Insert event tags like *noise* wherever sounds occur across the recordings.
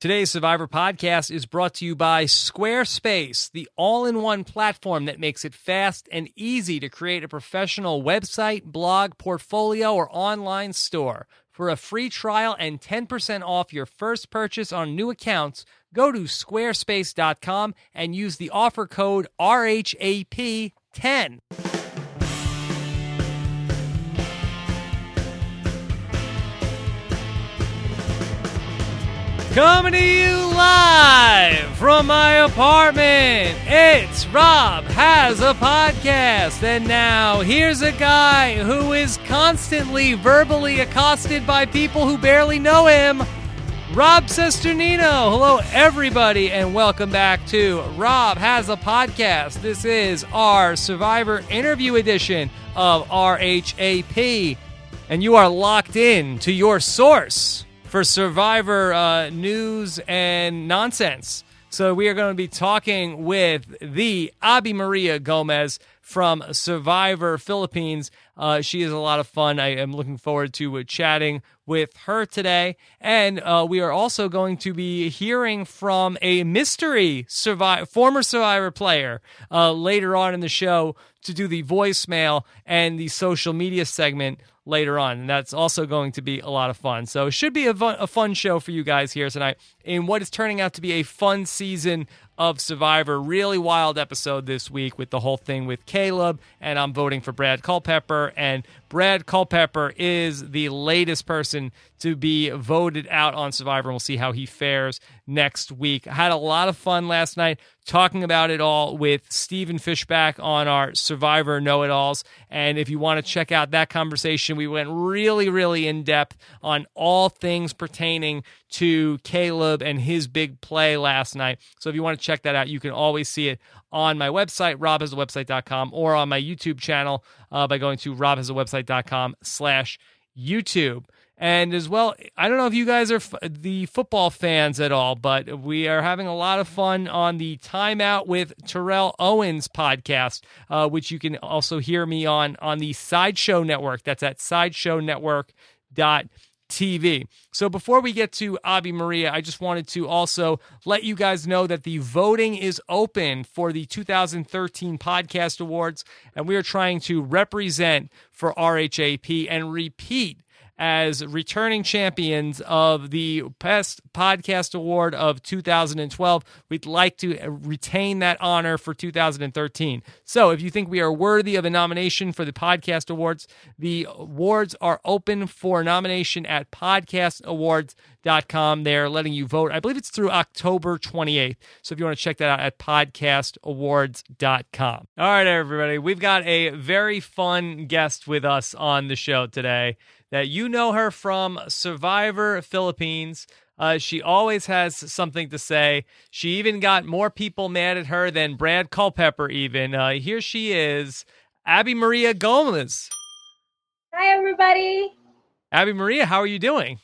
Today's Survivor podcast is brought to you by Squarespace, the all in one platform that makes it fast and easy to create a professional website, blog, portfolio, or online store. For a free trial and 10% off your first purchase on new accounts, go to squarespace.com and use the offer code RHAP10. Coming to you live from my apartment. It's Rob has a podcast. And now here's a guy who is constantly verbally accosted by people who barely know him. Rob Cesternino. Hello, everybody, and welcome back to Rob Has a Podcast. This is our Survivor interview edition of RHAP, and you are locked in to your source for Survivor uh, news and nonsense. So we are going to be talking with the Abi Maria Gomes from Survivor Philippines. Uh, she is a lot of fun. I am looking forward to uh, chatting with her today. And uh, we are also going to be hearing from a mystery survivor, former Survivor player uh, later on in the show to do the voicemail and the social media segment later on. And that's also going to be a lot of fun. So it should be a fun, a fun show for you guys here tonight in what is turning out to be a fun season of Survivor. Really wild episode this week with the whole thing with Caleb, and I'm voting for Brad Culpepper. And Brad Culpepper is the latest person to be voted out on Survivor, and we'll see how he fares next week. I had a lot of fun last night talking about it all with Stephen Fishbach on our Survivor Know It Alls. And if you want to check out that conversation, we went really, really in depth on all things pertaining to Caleb and his big play last night. So if you want to check that out, you can always see it on my website, robhasawebsite.com, or on my YouTube channel uh, by going to robhasawebsite.com slash YouTube. And as well, I don't know if you guys are f- the football fans at all, but we are having a lot of fun on the Timeout with Terrell Owens podcast, uh, which you can also hear me on on the Sideshow Network. That's at sideshownetwork.tv. So before we get to Abi Maria, I just wanted to also let you guys know that the voting is open for the 2013 Podcast Awards, and we are trying to represent for RHAP and repeat as returning champions of the Best Podcast Award of 2012. We'd like to uh, retain that honor for 2013. So if you think we are worthy of a nomination for the Podcast Awards, the awards are open for nomination at podcastawards.com. They're letting you vote. I believe it's through October 28th. So if you want to check that out at podcastawards.com. All right, everybody. We've got a very fun guest with us on the show today that you know her from Survivor Philippines. Uh, she always has something to say. She even got more people mad at her than Brad Culpepper, even. Uh, here she is, Abi Maria Gomes. Hi, everybody. Abi Maria, how are you doing?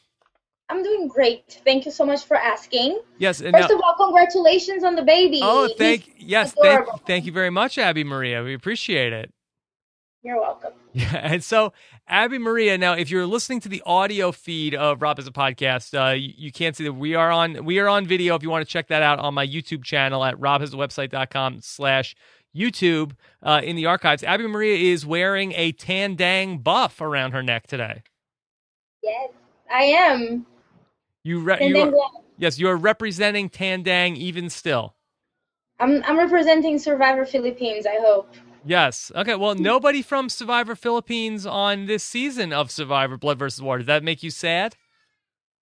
I'm doing great. Thank you so much for asking. Yes. First now, of all, congratulations on the baby. Oh, thank He's yes, thank, thank you very much, Abi Maria. We appreciate it. You're welcome. *laughs* Yeah, and so Abi Maria. Now, if you're listening to the audio feed of Rob as a podcast, uh, you, you, can't see that we are on we are on video. If you want to check that out on my YouTube channel at robhasawebsite.com slash YouTube uh, in the archives. Abi Maria is wearing a Tandang buff around her neck today. Yes, I am. You, re- you are, yes, you are representing Tandang even still. I'm I'm representing Survivor Philippines. I hope. Yes. Okay. Well, nobody from Survivor Philippines on this season of Survivor Blood versus Water. Did that make you sad?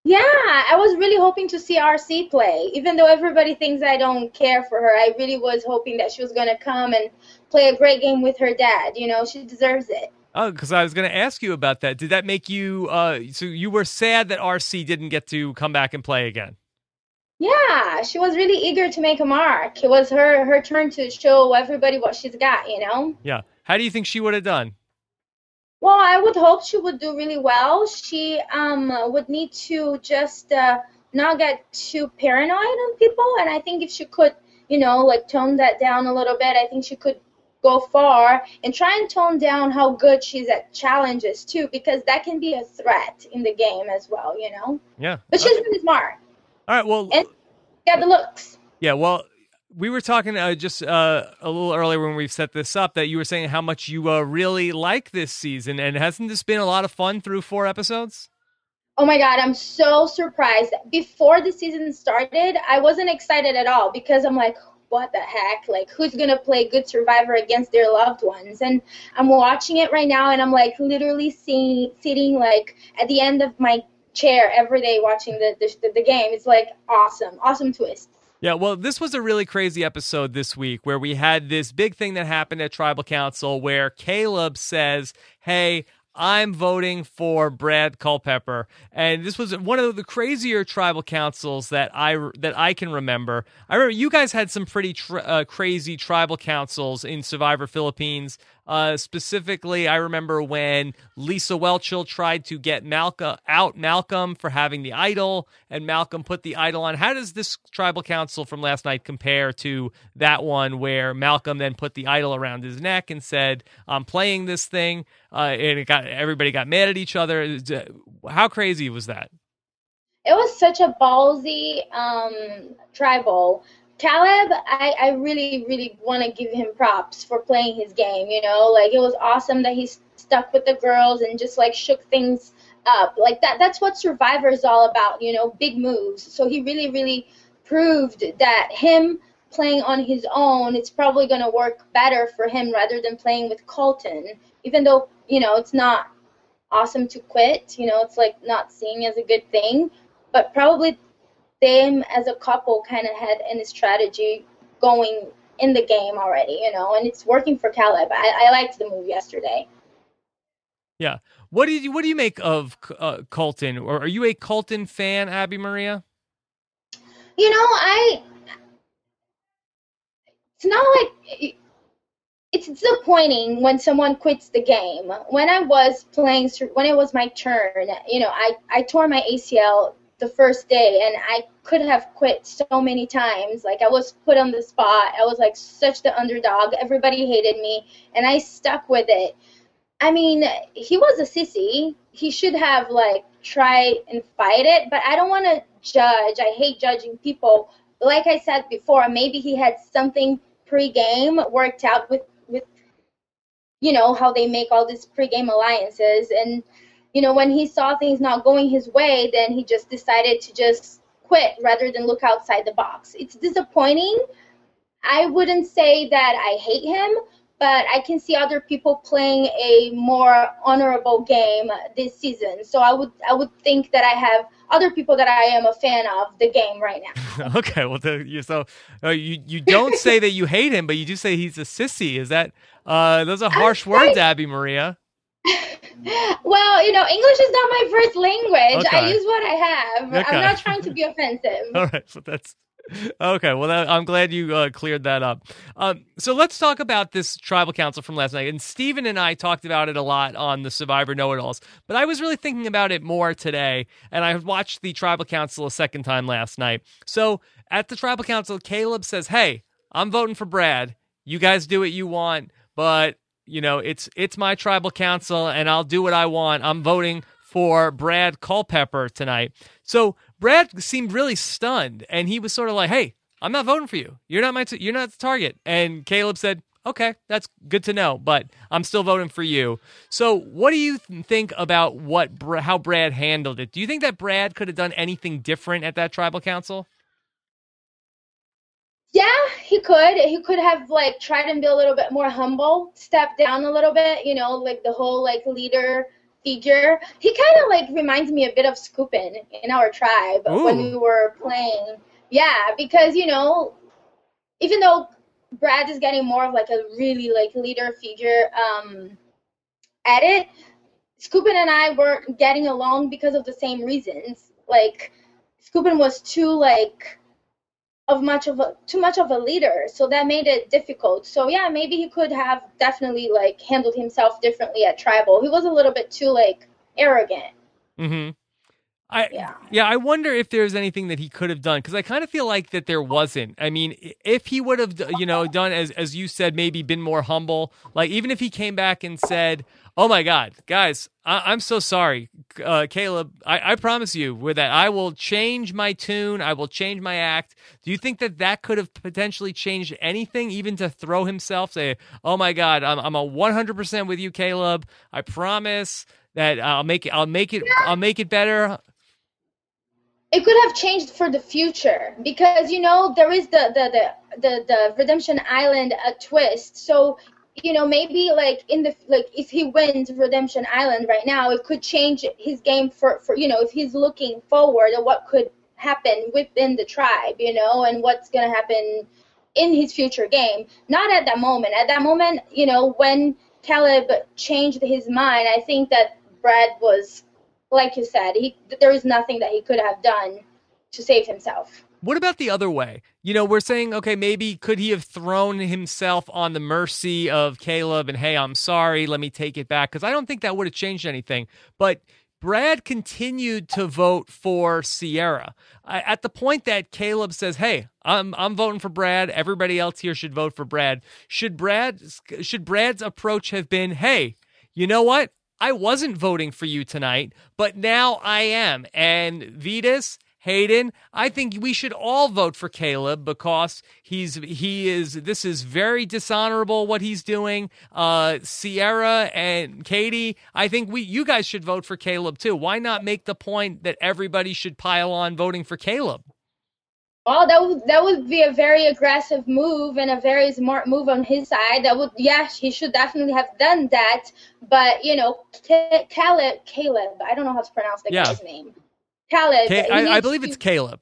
Yeah, I was really hoping to see RC play. Even though everybody thinks I don't care for her, I really was hoping that she was going to come and play a great game with her dad. You know, she deserves it. Oh, because I was going to ask you about that. Did that make you? Uh, so you were sad that RC didn't get to come back and play again? Yeah, she was really eager to make a mark. It was her her turn to show everybody what she's got, you know? Yeah. How do you think she would have done? Well, I would hope she would do really well. She um would need to just uh, not get too paranoid on people, and I think if she could, you know, like tone that down a little bit, I think she could go far and try and tone down how good she's at challenges too, because that can be a threat in the game as well, you know. Yeah. But she's really smart. All right. Well, and got the looks. Yeah. Well, we were talking uh, just uh, a little earlier when we set this up that you were saying how much you uh, really like this season, and hasn't this been a lot of fun through four episodes? Oh my god, I'm so surprised. Before the season started, I wasn't excited at all because I'm like, what the heck? Like, who's gonna play good survivor against their loved ones? And I'm watching it right now, and I'm like literally seeing, sitting like at the end of my chair every day watching the the, the game. It's like awesome, awesome twist. Yeah, well, this was a really crazy episode this week where we had this big thing that happened at Tribal Council where Caleb says, Hey, I'm voting for Brad Culpepper, and this was one of the crazier tribal councils that I that I can remember. I remember you guys had some pretty tr- uh, crazy tribal councils in Survivor Philippines. Uh, specifically, I remember when Lisa Whelchel tried to get Malcolm out Malcolm for having the idol, and Malcolm put the idol on. How does this tribal council from last night compare to that one where Malcolm then put the idol around his neck and said, "I'm playing this thing," uh, and it got everybody got mad at each other. Uh, how crazy was that? It was such a ballsy um, tribal Caleb, I, I really, really want to give him props for playing his game. You know, like it was awesome that he stuck with the girls and just like shook things up. Like that, that's what Survivor is all about. You know, big moves. So he really, really proved that him playing on his own, it's probably going to work better for him rather than playing with Colton. Even though you know it's not awesome to quit. You know, it's like not seen as a good thing. But probably them as a couple kind of had any strategy going in the game already, you know, and it's working for Caleb. I, I liked the move yesterday. Yeah. What do you what do you make of uh, Colton? Or are you a Colton fan, Abi Maria? You know, I. It's not like it's disappointing when someone quits the game. When I was playing, when it was my turn, you know, I I tore my ACL the first day and I could have quit so many times. Like I was put on the spot. I was like such the underdog. Everybody hated me and I stuck with it. I mean, he was a sissy. He should have like tried and fight it, but I don't want to judge. I hate judging people. Like I said before, maybe he had something pre-game worked out with with you know how they make all these pre-game alliances and you know, when he saw things not going his way, then he just decided to just quit rather than look outside the box. It's disappointing. I wouldn't say that I hate him, but I can see other people playing a more honorable game this season. So I would I would think that I have other people that I am a fan of the game right now. *laughs* okay, well, the, you, so uh, you you don't say that you hate him, but you do say he's a sissy. Is that uh, those are *laughs* harsh words, Abi-Maria? *laughs* well, you know, English is not my first language. Okay. I use what I have. Okay. I'm not trying to be *laughs* offensive. All right, so that's okay. Well, that, I'm glad you uh, cleared that up. Um, so let's talk about this tribal council from last night. And Stephen and I talked about it a lot on the Survivor Know It Alls, but I was really thinking about it more today. And I watched the tribal council a second time last night. So at the tribal council, Caleb says, "Hey, I'm voting for Brad. You guys do what you want, but you know, it's it's my tribal council and I'll do what I want. I'm voting for Brad Culpepper tonight. So Brad seemed really stunned and he was sort of like, "Hey, I'm not voting for you. You're not my t- you're not the target." And Caleb said, "Okay, that's good to know, but I'm still voting for you." So, what do you think about what how Brad handled it? Do you think that Brad could have done anything different at that tribal council? Yeah, he could. He could have like tried and be a little bit more humble, step down a little bit, you know, like the whole like leader figure. He kind of like reminds me a bit of Skupin in our tribe Ooh. when we were playing. Yeah, because you know, even though Brad is getting more of like a really like leader figure um, at it, Skupin and I weren't getting along because of the same reasons. Like Skupin was too like of much of a too much of a leader so that made it difficult so yeah maybe he could have definitely like handled himself differently at tribal he was a little bit too like arrogant mm-hmm I Yeah. yeah, I wonder if there's anything that he could have done because I kind of feel like that there wasn't. I mean, if he would have, you know, done as as you said, maybe been more humble. Like even if he came back and said, "Oh my God, guys, I, I'm so sorry, uh, Caleb. I, I promise you, with that, I will change my tune. I will change my act." Do you think that that could have potentially changed anything, even to throw himself, say, "Oh my God, I'm I'm a 100 percent with you, Caleb. I promise." That I'll make it. I'll make it. I'll make it better. it could have changed for the future because you know there is the the the the, the redemption island uh, twist so you know maybe like in the like if he wins redemption island right now it could change his game for for you know if he's looking forward at what could happen within the tribe you know and what's to happen in his future game not at that moment at that moment you know when caleb changed his mind i think that brad was like you said, he there is nothing that he could have done to save himself. What about the other way? You know, we're saying, okay, maybe could he have thrown himself on the mercy of Caleb and, hey, I'm sorry, let me take it back? Because I don't think that would have changed anything. But Brad continued to vote for Ciera I, at the point that Caleb says, "Hey, I'm I'm voting for Brad. Everybody else here should vote for Brad." Should Brad should Brad's approach have been, "Hey, you know what? I wasn't voting for you tonight, but now I am." And Vytas, Hayden, I think we should all vote for Caleb because he's he is this is very dishonorable what he's doing. Uh, Ciera and Katie, I think we you guys should vote for Caleb too. Why not make the point that everybody should pile on voting for Caleb? Well, that would that would be a very aggressive move and a very smart move on his side. That would, yes, he should definitely have done that. But you know, Caleb, Caleb, I don't know how to pronounce the Yeah. guy's name. Caleb, Ca- I, I believe to- it's Caleb.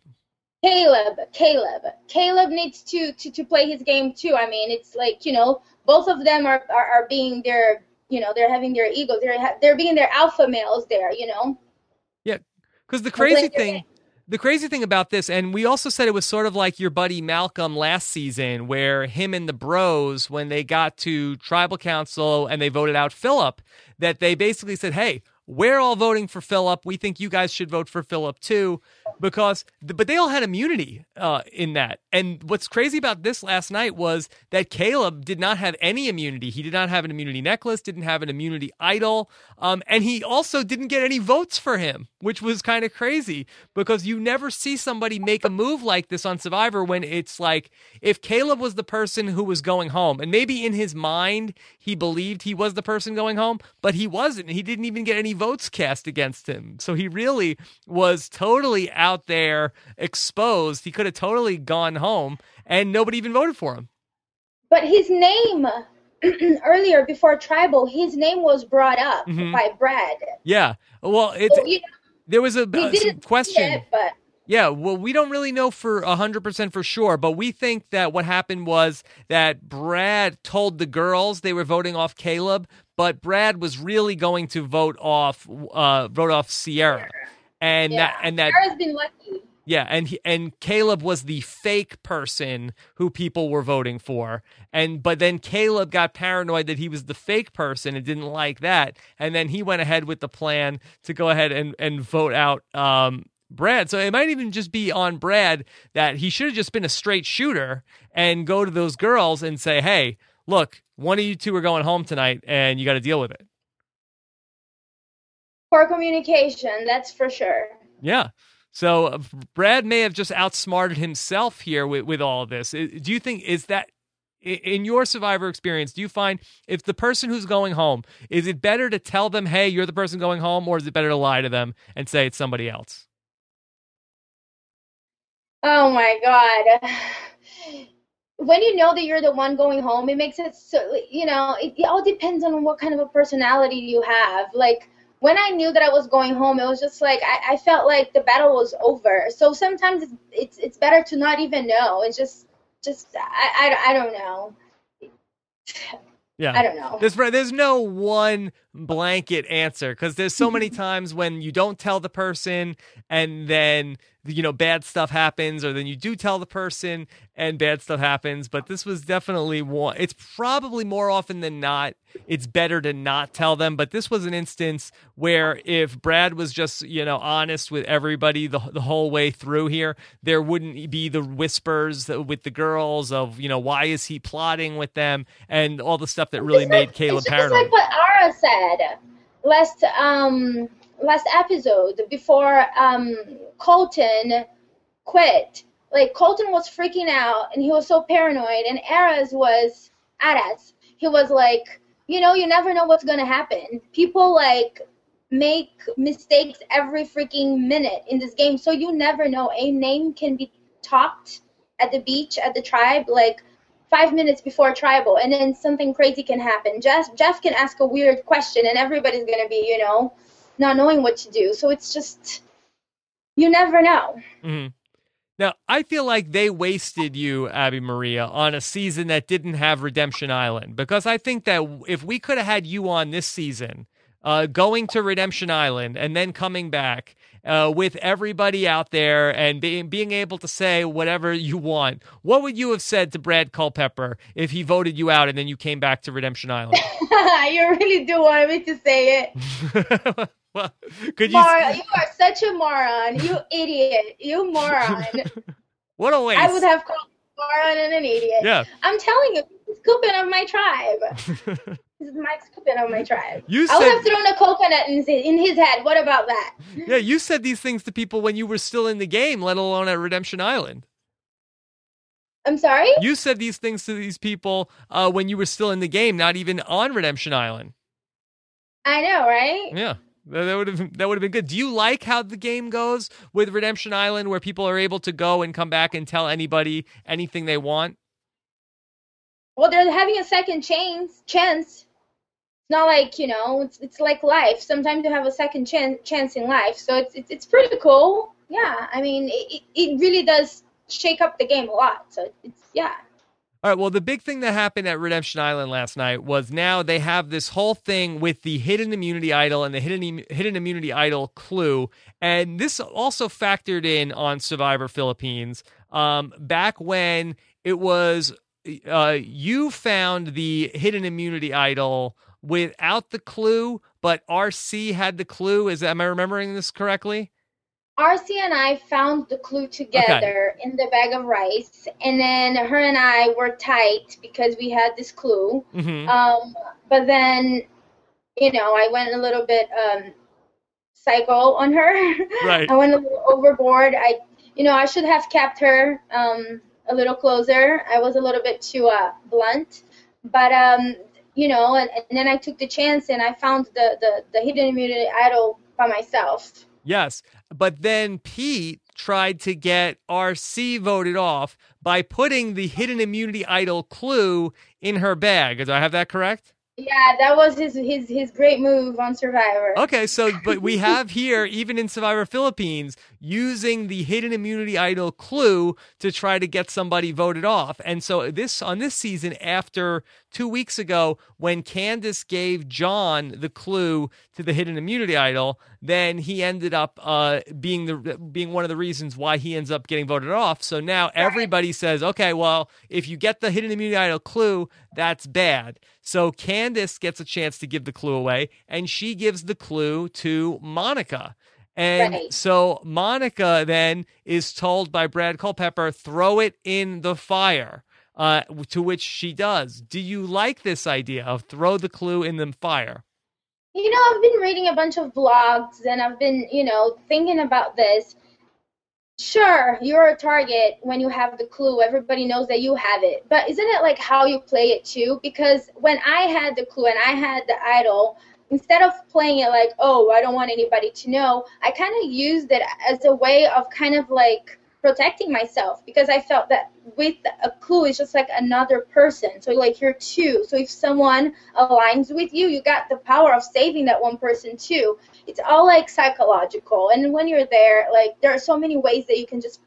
Caleb, Caleb, Caleb needs to, to, to play his game too. I mean, it's like you know, both of them are, are, are being their, you know, they're having their ego. They're ha- they're being their alpha males there. You know. Yeah, because the crazy thing, the crazy thing about this, and we also said it was sort of like your buddy Malcolm last season, where him and the Bros, when they got to tribal council and they voted out Philip, that they basically said, "Hey." We're all voting for Philip. We think you guys should vote for Philip too, because but they all had immunity uh, in that. And what's crazy about this last night was that Caleb did not have any immunity. He did not have an immunity necklace, didn't have an immunity idol, um, and he also didn't get any votes for him, which was kind of crazy because you never see somebody make a move like this on Survivor when it's like if Caleb was the person who was going home, and maybe in his mind he believed he was the person going home, but he wasn't. He didn't even get any votes cast against him. So he really was totally out there exposed. He could have totally gone home and nobody even voted for him. But his name *clears throat* earlier before tribal, his name was brought up Mhm. by Brad. Yeah. Well, it's So, you know, there was a uh, question. it, but Yeah, well, we don't really know for 100% for sure, but we think that what happened was that Brad told the girls they were voting off Caleb, but Brad was really going to vote off uh vote off Ciera. And yeah, that and that Sarah's been lucky. yeah, and he, and Caleb was the fake person who people were voting for. And but then Caleb got paranoid that he was the fake person and didn't like that. And then he went ahead with the plan to go ahead and and vote out um Brad. So it might even just be on Brad that he should have just been a straight shooter and go to those girls and say, "Hey, look, one of you two are going home tonight and you got to deal with it." Poor communication, that's for sure. Yeah. So uh, Brad may have just outsmarted himself here with, with all of this. Do you think is that in your survivor experience, do you find if the person who's going home, is it better to tell them, "Hey, you're the person going home," or is it better to lie to them and say it's somebody else? Oh my God. *sighs* When you know that you're the one going home, it makes it so, you know, it, it all depends on what kind of a personality you have. Like, when I knew that I was going home, it was just like, I, I felt like the battle was over. So sometimes it's, it's, it's better to not even know. It's just, just, I, I, I don't know. Yeah. I don't know. There's there's no one blanket answer because there's so many *laughs* times when you don't tell the person and then you know bad stuff happens or then you do tell the person and bad stuff happens. But this was definitely one it's probably more often than not it's better to not tell them. But this was an instance where if brad was just you know honest with everybody the, the whole way through here there wouldn't be the whispers with the girls of you know why is he plotting with them and all the stuff that really It's made like- caleb paranoid like what Aras said. Last um last episode before um Colton quit. Like Colton was freaking out and he was so paranoid, and Aras was Aras. He was like, you know, you never know what's gonna happen. People like make mistakes every freaking minute in this game, so you never know. A name can be talked at the beach at the tribe like five minutes before tribal, and then something crazy can happen. Jeff Jeff can ask a weird question, and everybody's gonna be, you know, not knowing what to do. So it's just you never know. hmm Now, I feel like they wasted you, Abi Maria, on a season that didn't have Redemption Island because I think that if we could have had you on this season, uh, going to Redemption Island and then coming back uh, with everybody out there and being being able to say whatever you want, what would you have said to Brad Culpepper if he voted you out and then you came back to Redemption Island? *laughs* you really do want me to say it. *laughs* well, *laughs* could you? Mara, you are such a moron. You idiot. You moron. *laughs* what a waste! I would have called moron and an idiot. Yeah. I'm telling you, he's Skupin of my tribe. *laughs* This is Mike Skupin of my tribe. You I would have thrown a coconut in his, in his head. What about that? Yeah, you said these things to people when you were still in the game, let alone at Redemption Island. I'm sorry? You said these things to these people uh, when you were still in the game, not even on Redemption Island. I know, right? Yeah. That would have that would have been good. Do you like how the game goes with Redemption Island, where people are able to go and come back and tell anybody anything they want? Well, they're having a second chance. Chance. It's not like you know. It's it's like life. Sometimes you have a second chance chance in life. So it's it's, it's pretty cool. Yeah. I mean, it it really does shake up the game a lot. So it's yeah. All right. Well, the big thing that happened at Redemption Island last night was now they have this whole thing with the hidden immunity idol and the hidden hidden immunity idol clue, and this also factored in on Survivor Philippines. Um, back when it was, uh, you found the hidden immunity idol without the clue, but RC had the clue. Is am I remembering this correctly? RC and I found the clue together in the bag of rice, and then her and I were tight because we had this clue. hmm Um, but then, you know, I went a little bit um, psycho on her. *laughs* Right. I went a little overboard. I, you know, I should have kept her um, a little closer. I was a little bit too uh, blunt, but um, you know, and, and then I took the chance and I found the the, the hidden immunity idol by myself. Yes. But then Pete tried to get RC voted off by putting the hidden immunity idol clue in her bag. Do I have that correct? Yeah, that was his his his great move on Survivor. Okay, so but we *laughs* have here, even in Survivor Philippines, using the hidden immunity idol clue to try to get somebody voted off. And so this on this season, after two weeks ago, when Candice gave John the clue to the hidden immunity idol, then he ended up uh, being the being one of the reasons why he ends up getting voted off. So now everybody says, okay, well, if you get the hidden immunity idol clue, that's bad. So Candice gets a chance to give the clue away, and she gives the clue to Monica. And Right. so Monica then is told by Brad Culpepper, throw it in the fire. Uh, to which she does. Do you like this idea of throw the clue in the fire? You know, I've been reading a bunch of blogs and I've been, you know, thinking about this. Sure, you're a target when you have the clue. Everybody knows that you have it. But isn't it like how you play it too? Because when I had the clue and I had the idol, instead of playing it like, oh, I don't want anybody to know, I kind of used it as a way of kind of like protecting myself because I felt that with a clue it's just like another person. So like you're two. So if someone aligns with you, you got the power of saving that one person too. It's all like psychological. And when you're there, like there are so many ways that you can just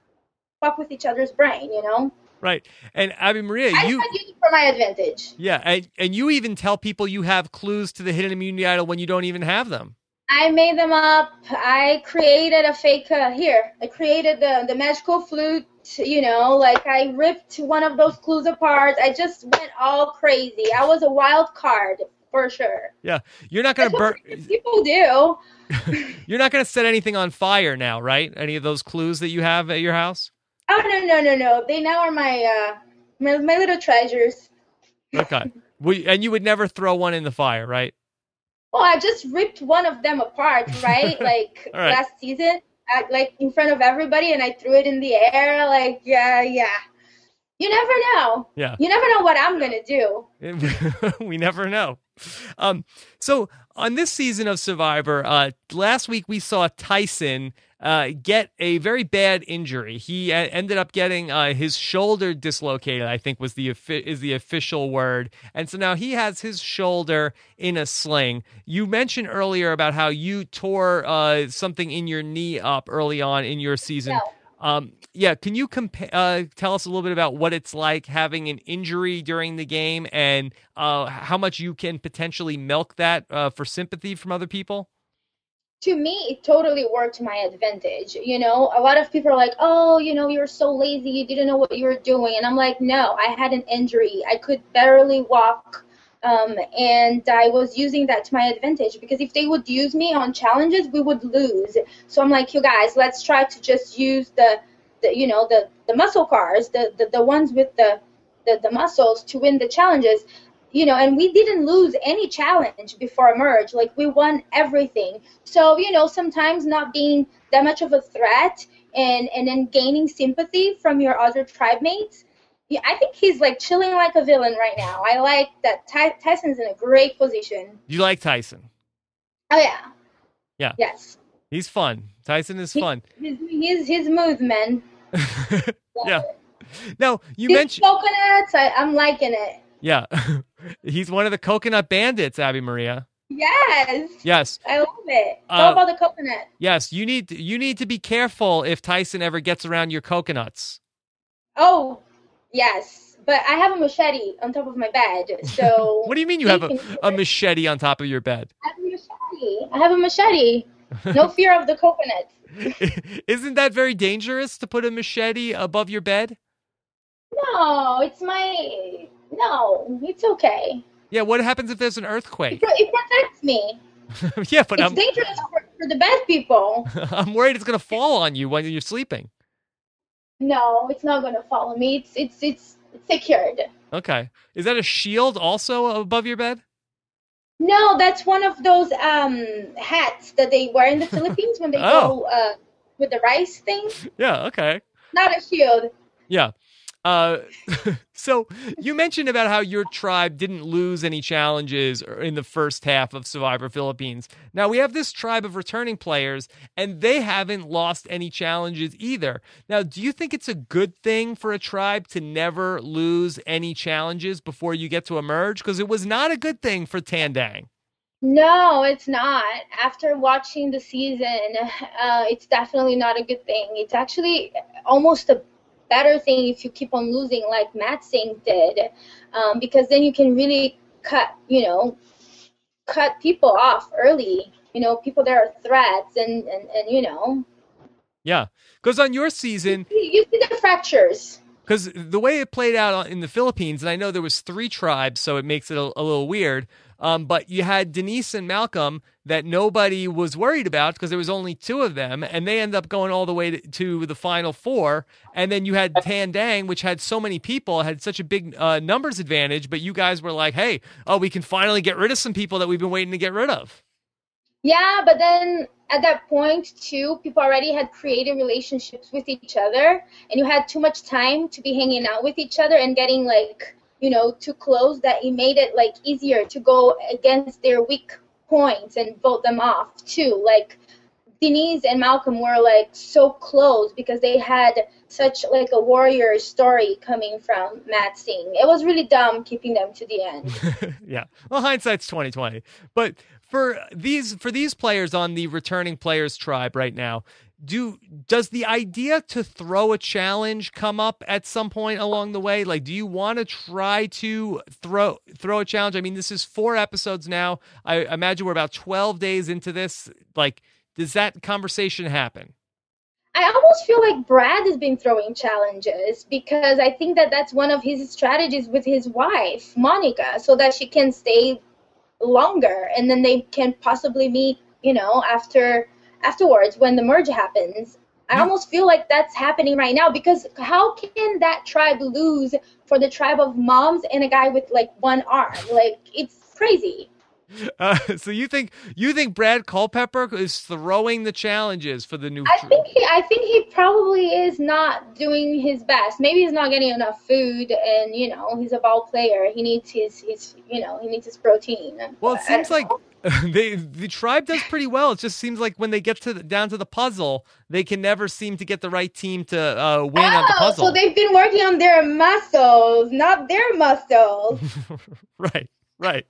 fuck with each other's brain, you know? Right. And Abi Maria, I you tried use it for my advantage. yeah, and, and you even tell people you have clues to the hidden immunity idol when you don't even have them. I made them up. I created a fake uh, here. I created the the magical flute. You know, like I ripped one of those clues apart. I just went all crazy. I was a wild card for sure. Yeah, you're not gonna burn. *laughs* People do. *laughs* you're not gonna set anything on fire now, right? Any of those clues that you have at your house? Oh no no no no! They now are my uh my, my little treasures. Okay. we, and you would never throw one in the fire, right? Well, I just ripped one of them apart, right? *laughs* like right. last season, at, like in front of everybody, and I threw it in the air. Like, yeah, yeah. You never know. Yeah. You never know what I'm gonna do. *laughs* we never know. Um, so on this season of Survivor, uh, last week we saw Tyson uh, get a very bad injury. He a- ended up getting uh, his shoulder dislocated. I think was the is the official word, and so now he has his shoulder in a sling. You mentioned earlier about how you tore uh, something in your knee up early on in your season. No. Um, yeah, can you compa- uh, tell us a little bit about what it's like having an injury during the game and uh, how much you can potentially milk that uh, for sympathy from other people? To me, it totally worked to my advantage. You know, a lot of people are like, oh, you know, you're so lazy, you didn't know what you were doing. And I'm like, no, I had an injury. I could barely walk. Um, and I was using that to my advantage because if they would use me on challenges, we would lose. So I'm like, you guys, let's try to just use the, the you know, the, the muscle cars, the, the, the ones with the, the, the muscles to win the challenges. You know, and we didn't lose any challenge before merge. Like we won everything. So, you know, sometimes not being that much of a threat and, and then gaining sympathy from your other tribe mates yeah, I think he's like chilling like a villain right now. I like that Ty- Tyson's in a great position. You like Tyson? Oh yeah. Yeah. Yes. He's fun. Tyson is fun. He's he's, he's smooth, man. *laughs* yeah. Now you These mentioned coconuts. I, I'm liking it. Yeah, *laughs* he's one of the coconut bandits, Abi Maria. Yes. Yes. I love it. It's Uh, all about the coconut. Yes, you need you need to be careful if Tyson ever gets around your coconuts. Oh, yes. But I have a machete on top of my bed, *laughs* so. What do you mean you have a, a machete on top of your bed? I have a machete. I have a machete. No *laughs* fear of the coconut. Isn't that very dangerous to put a machete above your bed? No, it's my. No, it's okay. Yeah, what happens if there's an earthquake? it protects me. *laughs* yeah, but It's I'm dangerous for, for the bad people. *laughs* I'm worried it's gonna fall on you when you're sleeping. No, it's not gonna fall on me. It's it's it's, it's secured. Okay, is that a shield also above your bed? No, that's one of those um hats that they wear in the *laughs* Philippines when they Oh. go uh with the rice thing. Yeah, okay. Not a shield. Yeah. Uh, *laughs* so you mentioned about how your tribe didn't lose any challenges in the first half of Survivor Philippines. Now we have this tribe of returning players, and they haven't lost any challenges either. Now, do you think it's a good thing for a tribe to never lose any challenges before you get to emerge? Because it was not a good thing for Tandang. No, it's not. After watching the season, *laughs* uh, it's definitely not a good thing. It's actually almost a better thing if you keep on losing like Matsing did, um, because then you can really cut, you know, cut people off early. You know, people that are threats, and and, and you know, Yeah, because on your season, you, you see the fractures. because the way it played out in the Philippines, and I know there was three tribes, so it makes it a, a little weird. Um, but you had Denise and Malcolm that nobody was worried about because there was only two of them, and they end up going all the way to, to the final four. And then you had Tandang, which had so many people, had such a big uh, numbers advantage. But you guys were like, "Hey, oh, we can finally get rid of some people that we've been waiting to get rid of." Yeah, but then at that point too, people already had created relationships with each other, and you had too much time to be hanging out with each other and getting like you know too close that it made it like easier to go against their weak points and vote them off too. Like Denise and Malcolm were like so close because they had such like a warrior story coming from Matsing. It was really dumb keeping them to the end. *laughs* yeah. Well, hindsight's twenty twenty. But for these for these players on the returning players tribe right now, do does the idea to throw a challenge come up at some point along the way? Like do you want to try to throw throw a challenge? I mean this is four episodes now. I imagine we're about 12 days into this. Like does that conversation happen? I almost feel like Brad has been throwing challenges because I think that that's one of his strategies with his wife, Monica, so that she can stay longer and then they can possibly meet, you know, after afterwards when the merge happens. I almost feel like that's happening right now because how can that tribe lose for the tribe of moms and a guy with like one arm? Like it's crazy. *laughs* Uh, so you think you think Brad Culpepper is throwing the challenges for the new? I think he, I think he probably is not doing his best. Maybe he's not getting enough food, and you know he's a ball player. He needs his his you know he needs his protein. Well, it seems like *laughs* they the tribe does pretty well. It just seems like when they get to the, down to the puzzle, they can never seem to get the right team to uh, win oh, on the puzzle. So they've been working on their muscles, not their muscles. *laughs* right, right.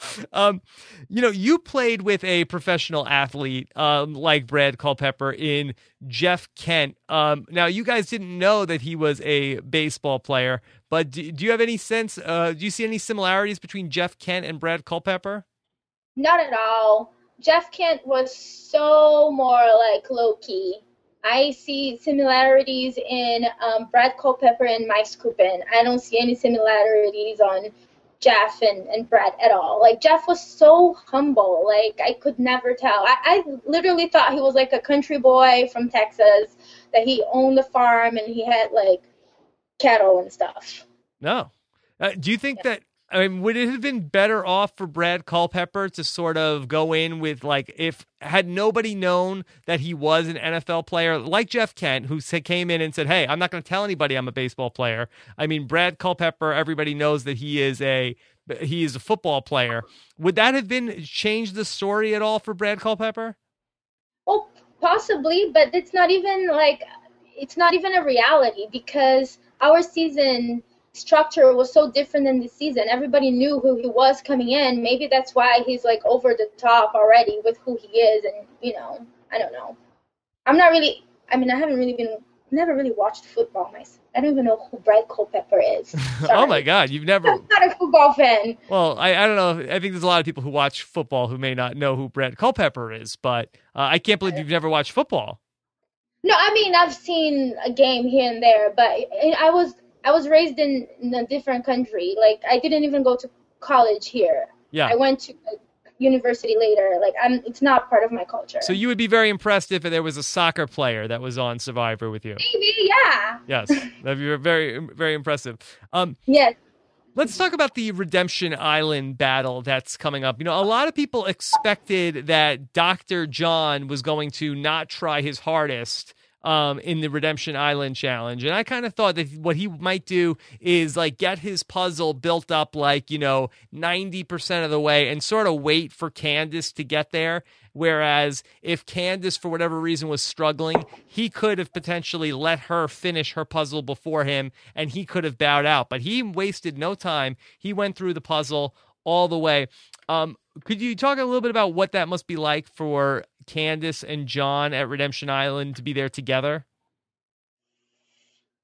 *laughs* Um, you know, you played with a professional athlete um, like Brad Culpepper in Jeff Kent. Um, now, you guys didn't know that he was a baseball player, but do, do you have any sense? Uh, do you see any similarities between Jeff Kent and Brad Culpepper? Not at all. Jeff Kent was so more like low key. I see similarities in um, Brad Culpepper and Mike Skupin. I don't see any similarities on Jeff and, and Brett at all. Like Jeff was so humble. Like I could never tell. I, I literally thought he was like a country boy from Texas, that he owned a farm and he had like cattle and stuff. No. Uh, do you think yeah. that I mean, would it have been better off for Brad Culpepper to sort of go in with like if had nobody known that he was an NFL player like Jeff Kent, who came in and said, "Hey, I'm not going to tell anybody I'm a baseball player." I mean, Brad Culpepper, everybody knows that he is a he is a football player. Would that have been changed the story at all for Brad Culpepper? Well, possibly, but it's not even like it's not even a reality because our season structure was so different than this season. Everybody knew who he was coming in. Maybe that's why he's like over the top already with who he is, and you know, I don't know. I'm not really. I mean, I haven't really been. Never really watched football myself. I don't even know who Brad Culpepper is. *laughs* oh my God, you've never. I'm not a football fan. Well, I, I don't know. I think there's a lot of people who watch football who may not know who Brad Culpepper is, but uh, I can't believe you've never watched football. No, I mean I've seen a game here and there, but I was I was raised in, in a different country. Like I didn't even go to college here. Yeah. I went to university later. Like I'm, it's not part of my culture. So you would be very impressed if there was a soccer player that was on Survivor with you. Maybe, yeah. Yes, that'd be very, very impressive. Um, yes. Let's talk about the Redemption Island battle that's coming up. You know, a lot of people expected that Dr. John was going to not try his hardest um, in the Redemption Island challenge. And I kind of thought that what he might do is like get his puzzle built up like, you know, 90% of the way and sort of wait for Candice to get there. Whereas if Candice, for whatever reason, was struggling, he could have potentially let her finish her puzzle before him and he could have bowed out. But he wasted no time. He went through the puzzle all the way. Um, could you talk a little bit about what that must be like for Candice and John at Redemption Island to be there together?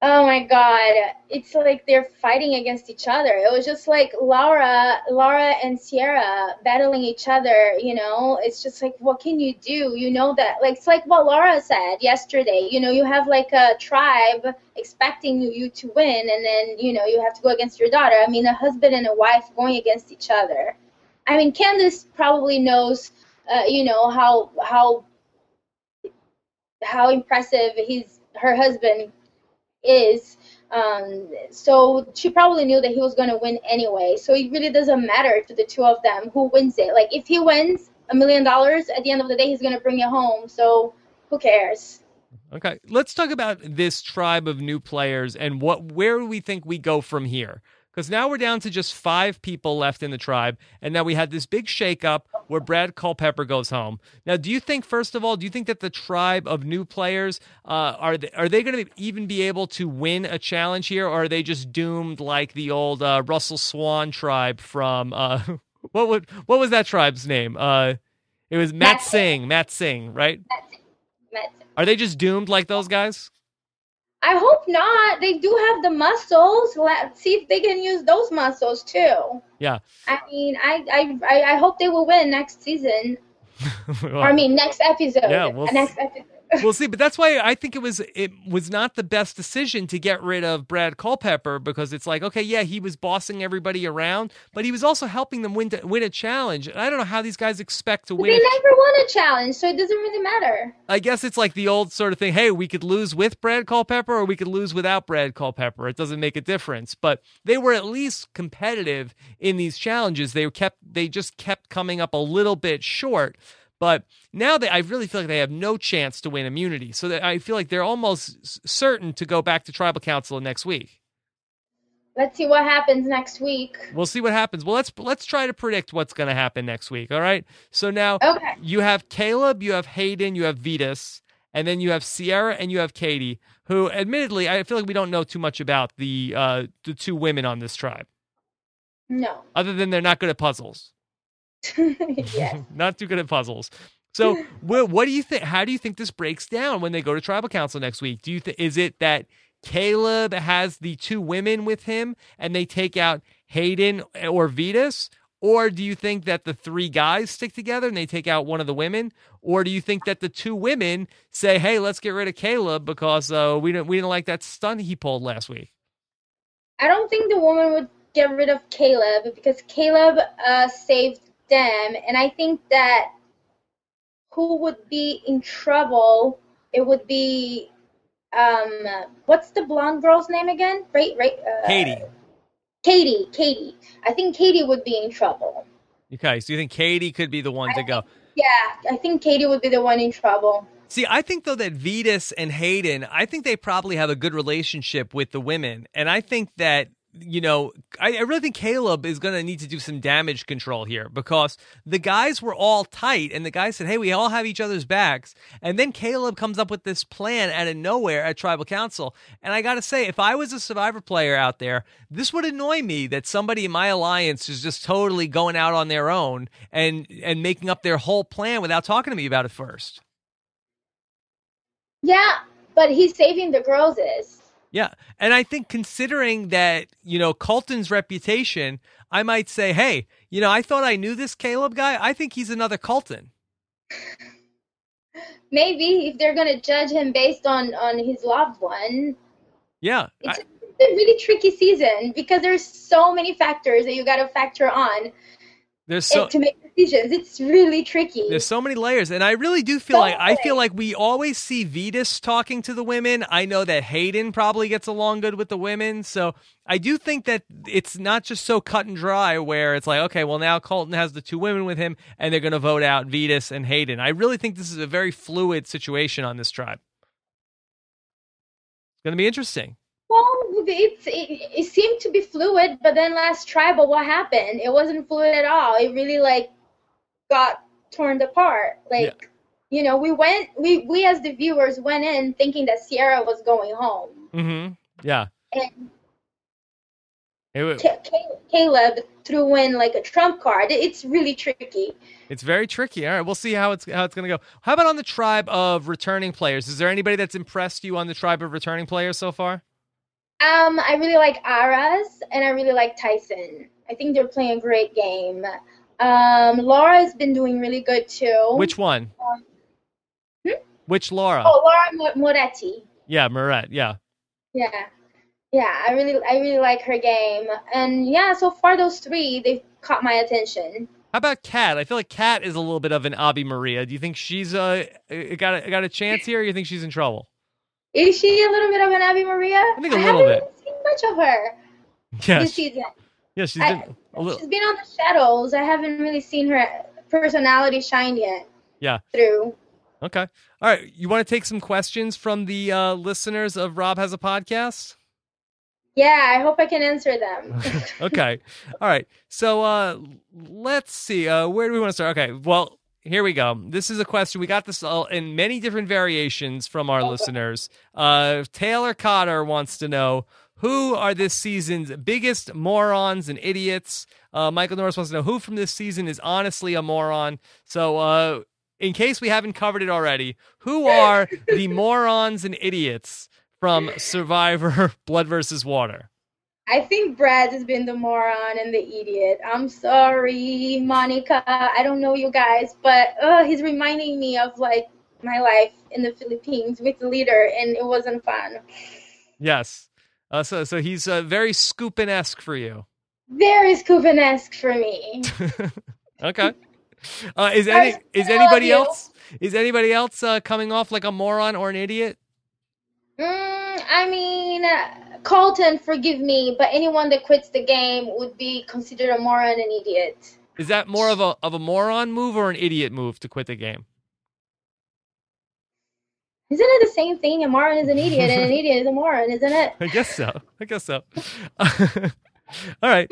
Oh my god, it's like they're fighting against each other. It was just like Laura, Laura and Ciera battling each other. You know, it's just like what can you do? You know that like it's like what Laura said yesterday. You know, you have like a tribe expecting you to win, and then you know you have to go against your daughter. I mean, a husband and a wife going against each other. I mean, Candice probably knows uh, you know how how how impressive his her husband is. Um, so she probably knew that he was going to win anyway. So it really doesn't matter to the two of them who wins it. Like if he wins a million dollars at the end of the day, he's going to bring it home. So who cares? Okay, let's talk about this tribe of new players and what where do we think we go from here because now we're down to just five people left in the tribe, and now we had this big shakeup where Brad Culpepper goes home. Now, do you think, first of all, do you think that the tribe of new players uh, are they, are they going to even be able to win a challenge here, or are they just doomed like the old uh, Russell Swan tribe from uh, *laughs* what would what was that tribe's name? Uh, it was Matt, Matsing. Matt Singh, right? medicine. Are they just doomed like those guys? I hope not. They do have the muscles. Let's see if they can use those muscles too. Yeah. I mean, I I I, hope they will win next season. *laughs* Well, or I mean, next episode. Yeah, we'll next episode. *laughs* we'll see, but that's why I think it was it was not the best decision to get rid of Brad Culpepper because it's like, okay, yeah, he was bossing everybody around, but he was also helping them win to, win a challenge. And I don't know how these guys expect to They win. a- never won a challenge, so it doesn't really matter. I guess it's like the old sort of thing. Hey, we could lose with Brad Culpepper or we could lose without Brad Culpepper. It doesn't make a difference. But they were at least competitive in these challenges. They kept they just kept coming up a little bit short. But now they, I really feel like they have no chance to win immunity. So that I feel like they're almost certain to go back to tribal council next week. Let's see what happens next week. We'll see what happens. Well, let's let's try to predict what's going to happen next week. All right. So now Okay. you have Caleb, you have Hayden, you have Vytas, and then you have Ciera and you have Katie, who admittedly I feel like we don't know too much about the uh the two women on this tribe. No. Other than they're not good at puzzles. *laughs* yes. *laughs* not too good at puzzles. So *laughs* what, what do you think how do you think this breaks down when they go to tribal council next week? Do you think is it that Caleb has the two women with him and they take out Hayden or Vytas? Or do you think that the three guys stick together and they take out one of the women? Or do you think that the two women say, "Hey, let's get rid of Caleb because uh, we didn't we didn't like that stunt he pulled last week"? I don't think the woman would get rid of Caleb because Caleb uh, saved them, and I think that who would be in trouble? It would be um, what's the blonde girl's name again? Right, right. Uh, Katie. Katie. Katie. I think Katie would be in trouble. Okay, so you think Katie could be the one to go? Yeah, I think Katie would be the one in trouble. See, I think though that Vytas and Hayden, I think they probably have a good relationship with the women, and I think that you know, I, I really think Caleb is going to need to do some damage control here because the guys were all tight, and the guys said, "Hey, we all have each other's backs," and then Caleb comes up with this plan out of nowhere at Tribal Council, and I got to say, if I was a Survivor player out there, this would annoy me that somebody in my alliance is just totally going out on their own and and making up their whole plan without talking to me about it first. Yeah, but he's saving the girls. Yeah. And I think considering that, you know, Colton's reputation, I might say, hey, you know, I thought I knew this Caleb guy. I think he's another Colton. maybe if they're gonna judge him based on on his loved one, Yeah. it's I- a really tricky season because there's so many factors that you got to factor on there's so to make decisions. It's really tricky. there's so many layers and I really do feel So like I feel like we always see Vytas talking to the women. I know that Hayden probably gets along good with the women. So I do think that it's not just so cut and dry where it's like, okay, well now Colton has the two women with him and they're going to vote out Vytas and Hayden. I really think this is a very fluid situation on this tribe. It's going to be interesting. It's, it, it seemed to be fluid, but then last tribal, what happened? It wasn't fluid at all. It really like got torn apart. Like you know, we went, we we as the viewers went in thinking that Ciera was going home, Mm-hmm. Yeah. and It, wa- Ca- Ca- Caleb threw in like a trump card. It's really tricky. it's very tricky. All right, we'll see how it's how it's going to go. How about on the tribe of returning players? Is there anybody that's impressed you on the tribe of returning players so far? Um, I really like Aras and I really like Tyson. I think they're playing a great game. Um, Laura's been doing really good too. Which one? Um, hmm? Which Laura? Oh, Laura Moretti. Yeah, Morett. Yeah. Yeah, yeah. I really, I really like her game. And yeah, so far those three, they've caught my attention. How about Kat? I feel like Kat is a little bit of an Abi Maria. Do you think she's uh got a, got a chance here? or You think she's in trouble? Is she a little bit of an Abi Maria? I think a haven't little bit. really seen much of her Yeah, this season. yeah, she's I- been a little. She's been on the shadows. I haven't really seen her personality shine yet. Yeah. Through. Okay. All right. You want to take some questions from the uh, listeners of Rob has a podcast? Yeah, I hope I can answer them. *laughs* okay. All right. So uh let's see. Uh where do we want to start? Okay. Well, here we go. This is a question. We got this all in many different variations from our *laughs* listeners. Uh Taylor Cotter wants to know who are this season's biggest morons and idiots? Uh Michael Norris wants to know who from this season is honestly a moron. So uh in case we haven't covered it already, who are the *laughs* morons and idiots from Survivor *laughs* Blood versus Water? I think Brad has been the moron and the idiot. I'm sorry, Monica. I don't know you guys, but uh, he's reminding me of like my life in the Philippines with the leader, and it wasn't fun. Yes. Uh, so, so he's uh, very Skupin esque for you. Very Skupin esque for me. *laughs* okay. Uh, is any is anybody else is anybody else uh, coming off like a moron or an idiot? Mm, I mean, Colton, forgive me, but anyone that quits the game would be considered a moron and an idiot. Is that more of a of a moron move or an idiot move to quit the game? Isn't it the same thing? A moron is an idiot, and an *laughs* idiot is a moron, isn't it? I guess so. I guess so. *laughs* All right.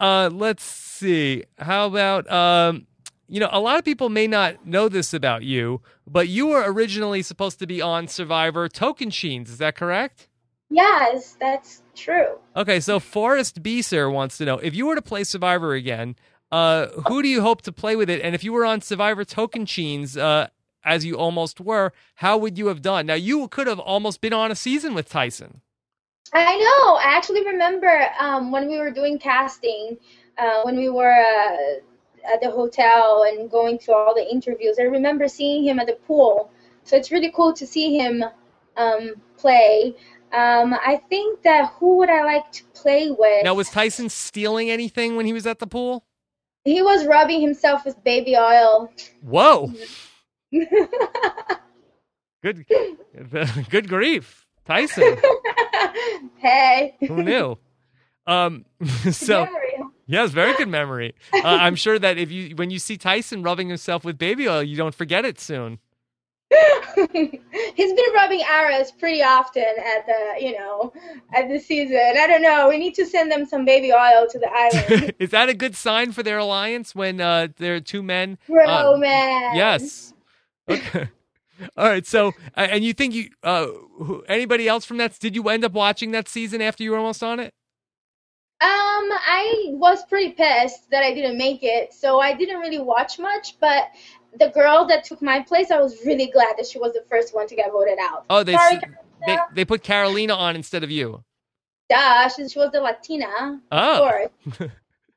Uh, let's see. How about um, you know, a lot of people may not know this about you, but you were originally supposed to be on Survivor Tocantins. Is that correct? Yes, that's true. Okay, so Forrest Beeser wants to know if you were to play Survivor again, uh, who do you hope to play with it? And if you were on Survivor Tocantins, uh, as you almost were, how would you have done? Now, you could have almost been on a season with Tyson. I know. I actually remember um, when we were doing casting, uh, when we were uh, at the hotel and going to all the interviews. I remember seeing him at the pool. So it's really cool to see him um, play. Um, I think that who would I like to play with? Now, was Tyson stealing anything when he was at the pool? He was rubbing himself with baby oil. Whoa. *laughs* good, *laughs* good grief, Tyson. *laughs* hey. Who knew? Um, so yes, very good memory. Uh, I'm sure that if you when you see Tyson rubbing himself with baby oil, you don't forget it soon. *laughs* He's been rubbing arrows pretty often at the, you know, at the season. I don't know. We need to send them some baby oil to the *laughs* island. Is that a good sign for their alliance when uh, there are two men? Romance. Uh, yes. Okay. *laughs* All right. So, and you think you, uh, anybody else from that? Did you end up watching that season after you were almost on it? Um, I was pretty pissed that I didn't make it, so I didn't really watch much. But the girl that took my place, I was really glad that she was the first one to get voted out. Oh, they Sorry, they, they put Carolina on instead of you. Duh, she, she was the Latina. Oh. *laughs*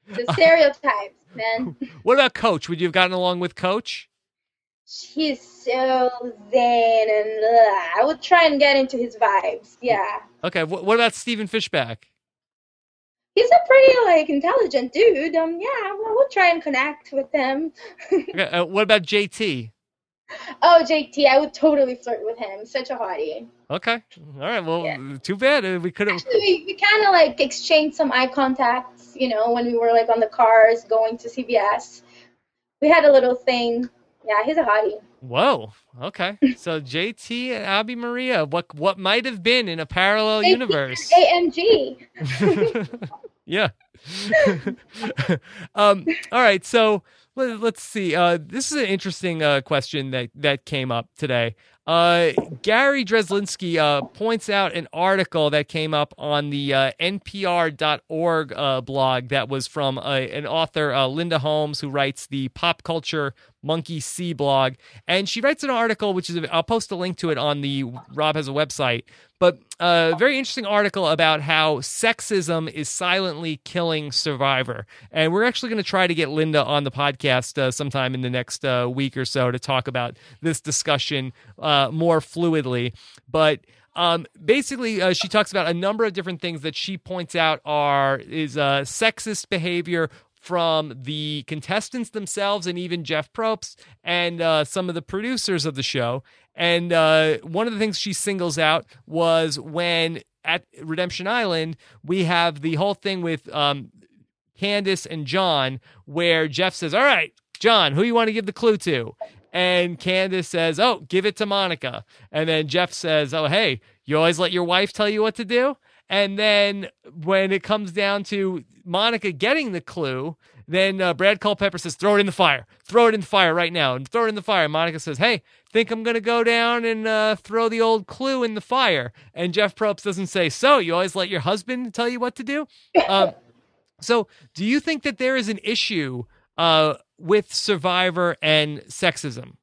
The stereotypes, man. What about Coach? Would you have gotten along with Coach? He's so zen and uh, I would try and get into his vibes. Yeah. Okay. What about Stephen Fishbach? He's a pretty like intelligent dude. Um, yeah, we'll, we'll try and connect with him. *laughs* okay, uh, what about JT? Oh, JT, I would totally flirt with him. Such a hottie. Okay. All right. Well, yeah. too bad. Uh, we could have. Actually, we, we kind of like exchanged some eye contacts, you know, when we were like on the cars going to CBS. We had a little thing. Yeah, he's a hottie. Whoa. Okay. *laughs* So JT and Abi Maria, what what might have been in a parallel universe? AMG. *laughs* yeah. *laughs* um, all right. So let, us see. Uh, this is an interesting uh, question that that came up today. Uh, Gary Dreslinski uh, points out an article that came up on the uh, NPR.org uh, blog that was from an author, Linda Holmes, who writes the pop culture Monkey See blog. And she writes an article, which is, I'll post a link to it on the Rob has a website, but a very interesting article about how sexism is silently killing Survivor. And we're actually going to try to get Linda on the podcast uh, sometime in the next uh, week or so to talk about this discussion uh, more fluidly. But um, basically, uh, she talks about a number of different things that she points out are is uh, sexist behavior from the contestants themselves and even Jeff Probst and uh, some of the producers of the show. And uh, one of the things she singles out was when at Redemption Island, we have the whole thing with um, Candice and John, where Jeff says, All right, John, who you want to give the clue to? And Candice says, Oh, give it to Monica. And then Jeff says, Oh, hey, you always let your wife tell you what to do? And then when it comes down to Monica getting the clue, then uh, Brad Culpepper says, throw it in the fire. Throw it in the fire right now. And throw it in the fire. Monica says, hey, think I'm going to go down and uh, throw the old clue in the fire. And Jeff Probst doesn't say, so you always let your husband tell you what to do? Uh, *laughs* so do you think that there is an issue uh, with Survivor and sexism?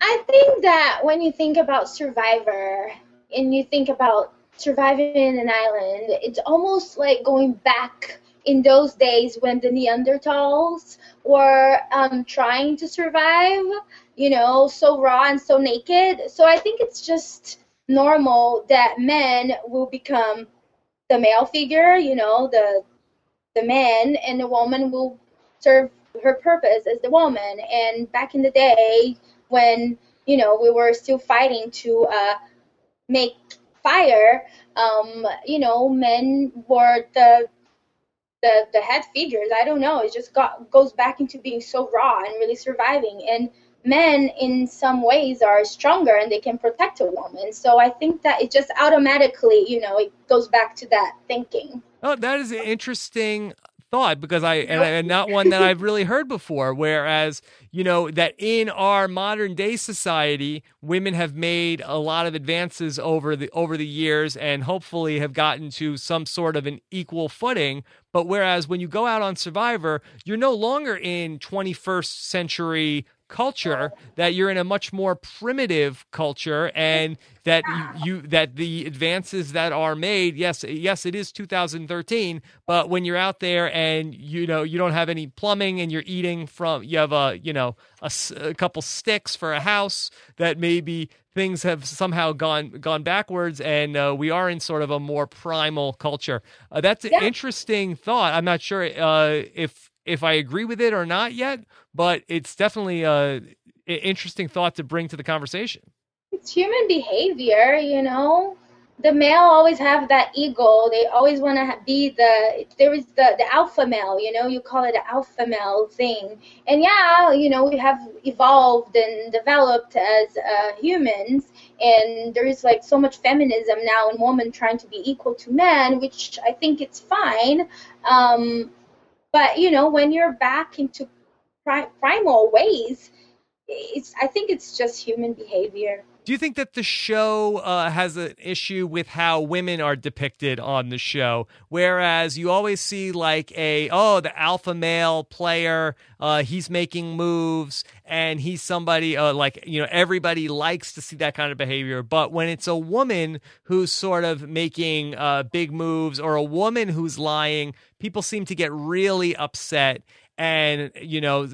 I think that when you think about Survivor and you think about surviving in an island, it's almost like going back in those days when the Neanderthals were um, trying to survive, you know, so raw and so naked. So I think it's just normal that men will become the male figure, you know, the the man, and the woman will serve her purpose as the woman. And back in the day, when you know we were still fighting to uh, make fire, um, you know, men were the the the head figures. I don't know. It just got goes back into being so raw and really surviving. And men, in some ways, are stronger and they can protect a woman. So I think that it just automatically, you know, it goes back to that thinking. Oh, that is an interesting thought because I and, and not one that I've really heard before. Whereas you know that in our modern day society, women have made a lot of advances over the over the years and hopefully have gotten to some sort of an equal footing. But whereas when you go out on Survivor, you're no longer in 21st century culture that you're in a much more primitive culture and that you, you, that the advances that are made yes yes it is 2013 but when you're out there and you know you don't have any plumbing and you're eating from you have a you know a, a couple sticks for a house that maybe things have somehow gone gone backwards and uh, we are in sort of a more primal culture uh, that's an yeah. interesting thought i'm not sure uh, if if I agree with it or not yet, but it's definitely a, a interesting thought to bring to the conversation. It's human behavior, you know. The male always have that ego. They always want to be the there is the the alpha male, you know. You call it the alpha male thing, and yeah, you know, we have evolved and developed as uh, humans, and there is like so much feminism now and women trying to be equal to men, which I think it's fine. Um, but you know, when you're back into primal ways, it's I think it's just human behavior. Do you think that the show uh, has an issue with how women are depicted on the show? Whereas you always see like a oh the alpha male player, uh, he's making moves and he's somebody uh, like you know everybody likes to see that kind of behavior. But when it's a woman who's sort of making uh, big moves or a woman who's lying, people seem to get really upset. And, you know,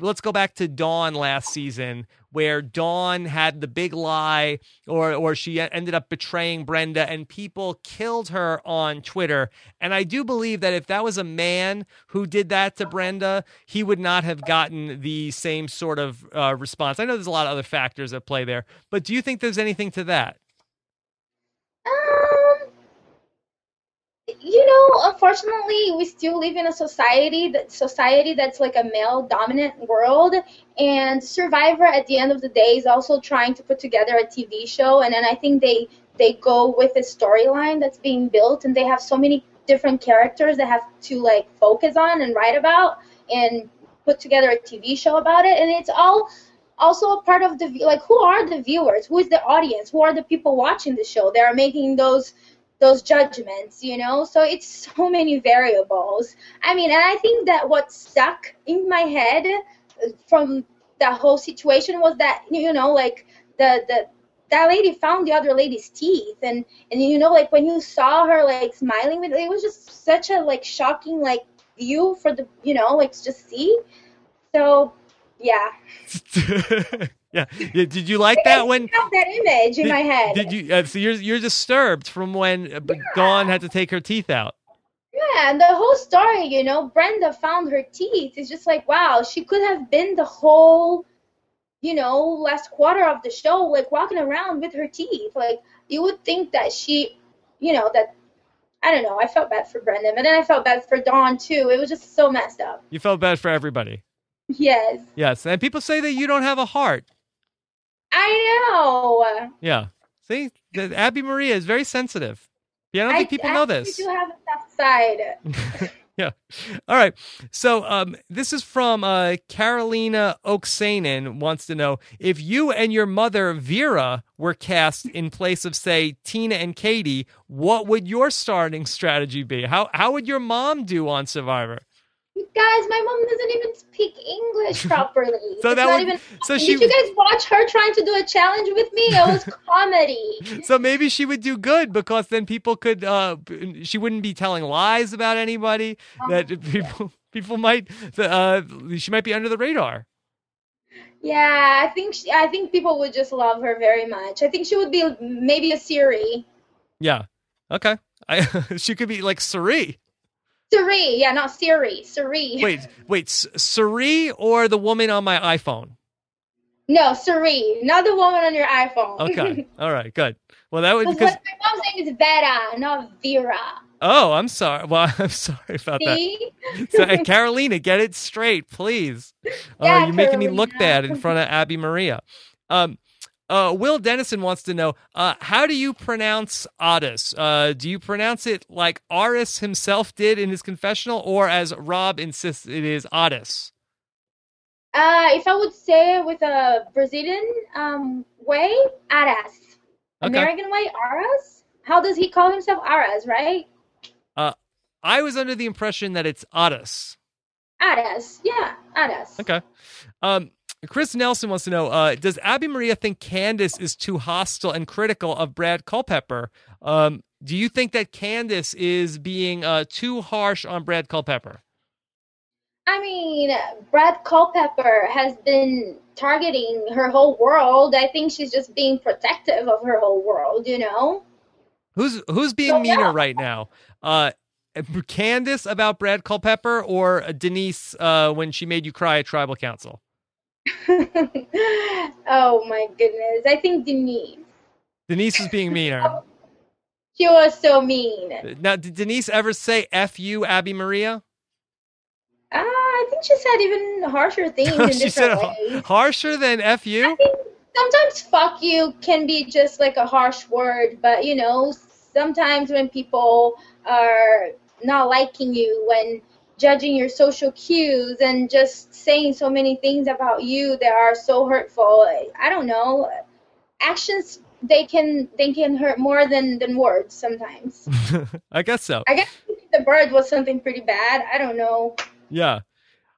let's go back to Dawn last season where Dawn had the big lie or or she ended up betraying Brenda and people killed her on Twitter. And I do believe that if that was a man who did that to Brenda, he would not have gotten the same sort of uh, response. I know there's a lot of other factors at play there, but do you think there's anything to that? You know, unfortunately, we still live in a society that society that's like a male dominant world, and Survivor at the end of the day is also trying to put together a TV show, and then I think they they go with a storyline that's being built, and they have so many different characters they have to like focus on and write about and put together a TV show about it, and it's all also a part of the like who are the viewers, who is the audience, who are the people watching the show? They are making those those judgments, you know? So it's *laughs* so many variables. I mean, and I think that what stuck in my head uh, from the whole situation was that, you know, like the, the, that lady found the other lady's teeth and and you know like when you saw her like smiling with it was just such a like shocking like view for the you know like just see so yeah *laughs* yeah. yeah. Did you like that when I got that image in did, my head? Did you? Uh, so you're you're disturbed from when uh, yeah. Dawn had to take her teeth out. Yeah, and the whole story, you know, Brenda found her teeth. It's just like, wow, she could have been the whole, you know, last quarter of the show, like walking around with her teeth. Like you would think that she, you know, that I don't know. I felt bad for Brenda, but then I felt bad for Dawn too. It was just so messed up. You felt bad for everybody. Yes. Yes, and people say that you don't have a heart. I know. Yeah. See, Abi Maria is very sensitive. Yeah, I don't think people know this. You do have a tough side. *laughs* yeah. All right. So um, this is from uh, Carolina Oksanen wants to know if you and your mother Vera were cast in place of say Tina and Katie, what would your starting strategy be? How how would your mom do on Survivor? Guys, my mom doesn't even speak English *laughs* properly. So It's that even. so Did you guys watch her trying to do a challenge with me? It was *laughs* comedy. So maybe she would do good because then people could. Uh, she wouldn't be telling lies about anybody. That people *laughs* people might. Uh, she might be under the radar. Yeah, I think she, I think people would just love her very much. I think she would be maybe a Siri. Yeah. Okay. I, she could be like Siri. Siri, yeah, not Siri. Siri. Wait, wait, Siri or the woman on my iPhone? No, Siri, not the woman on your iPhone. Okay. *laughs* All right. Good. Well, that would Because my mom's name is Vera, not Vera. Oh, I'm sorry. Well, *laughs* I'm sorry about that. So, uh, Carolina, get it straight, please. *laughs* Oh, Yeah, you're making me look bad in front of Abi Maria. Um, uh, Will Dennison wants to know uh, how do you pronounce Otis? Uh, do you pronounce it like Aris himself did in his confessional, or as Rob insists it is Otis? Uh, if I would say it with a Brazilian um way, Aras. Okay. American way, Aras. How does he call himself? Aras, right? I was under the impression that it's Otis. Aras. Yeah, Aras. Okay. Um, Chris Nelson wants to know uh, Does Abi Maria think Candice is too hostile and critical of Brad Culpepper? Um, do you think that Candice is being uh, too harsh on Brad Culpepper? I mean, Brad Culpepper has been targeting her whole world. I think she's just being protective of her whole world, you know? Who's who's being So, meaner yeah. right now? Uh, Candice about Brad Culpepper or Denise uh, when she made you cry at tribal council? *laughs* oh my goodness. I think Denise. Denise is being meaner. *laughs* She was so mean. Now, did Denise ever say "f you, Abi Maria"? Uh, I think she said even harsher things *laughs* in she said different ha- ways. harsher than "f you." sometimes fuck you can be just like a harsh word, but you know, sometimes when people are not liking you, when judging your social cues and just saying so many things about you that are so hurtful, I don't know. Actions they can they can hurt more than than words sometimes. *laughs* I guess so. I guess the bird was something pretty bad. I don't know. Yeah.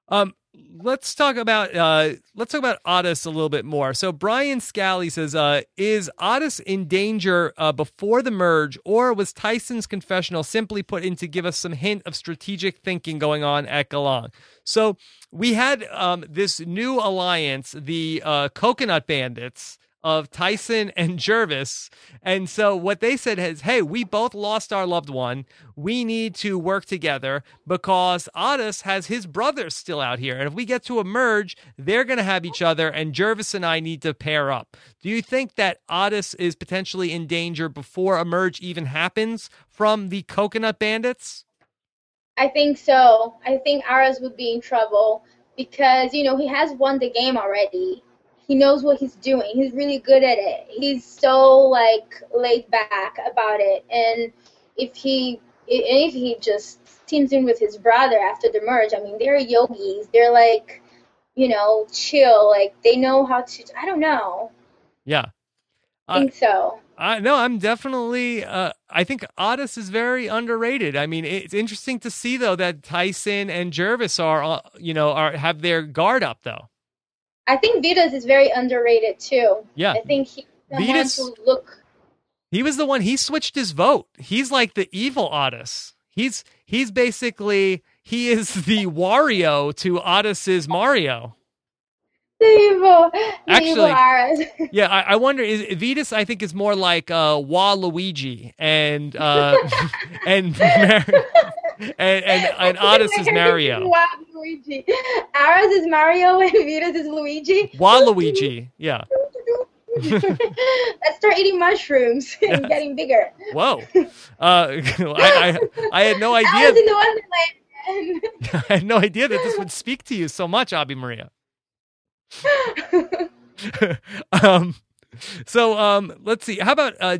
Um, let's talk about uh, let's talk about Aras a little bit more. So Brian Scally says, uh, "Is Aras in danger uh, before the merge, or was Tyson's confessional simply put in to give us some hint of strategic thinking going on at Galang?" So we had um, this new alliance, the uh, Coconut Bandits of Tyson and Gervase. And so what they said is, hey, we both lost our loved one. We need to work together because Aras has his brother still out here. And if we get to a merge, they're going to have each other, and Gervase and I need to pair up. Do you think that Aras is potentially in danger before a merge even happens from the Coconut Bandits? I think so. I think Aras would be in trouble because, you know, he has won the game already. He knows what he's doing. He's really good at it. He's so like laid back about it. And if he if he just teams in with his brother after the merge, I mean, they're yogis. They're like, you know, chill. Like they know how to. I don't know. Yeah. I think so. I no, I'm definitely. Uh, I think Aras is very underrated. I mean, it's interesting to see though that Tyson and Gervase are, uh, you know, are have their guard up though. I think Vytas is very underrated too. Yeah, I think someone Vytas- look he was the one. He switched his vote. He's like the evil Aras. He's he's basically he is *laughs* the Wario to Aras's Mario. the evil, the Actually- evil. *laughs* Yeah, I, I wonder. Is Vytas? I think is more like uh, Waluigi and uh, *laughs* and Mar- *laughs* and and, *laughs* and Aras is Mario. *laughs* Wow, Luigi. Aras is Mario and Vytas is Luigi. Waluigi. Yeah. Let's start eating mushrooms and Yes. getting bigger. Whoa. Uh, I, I I had no idea. in the Wonderland. I had no idea that this would speak to you so much, Abi Maria. um, so um, let's see. How about uh,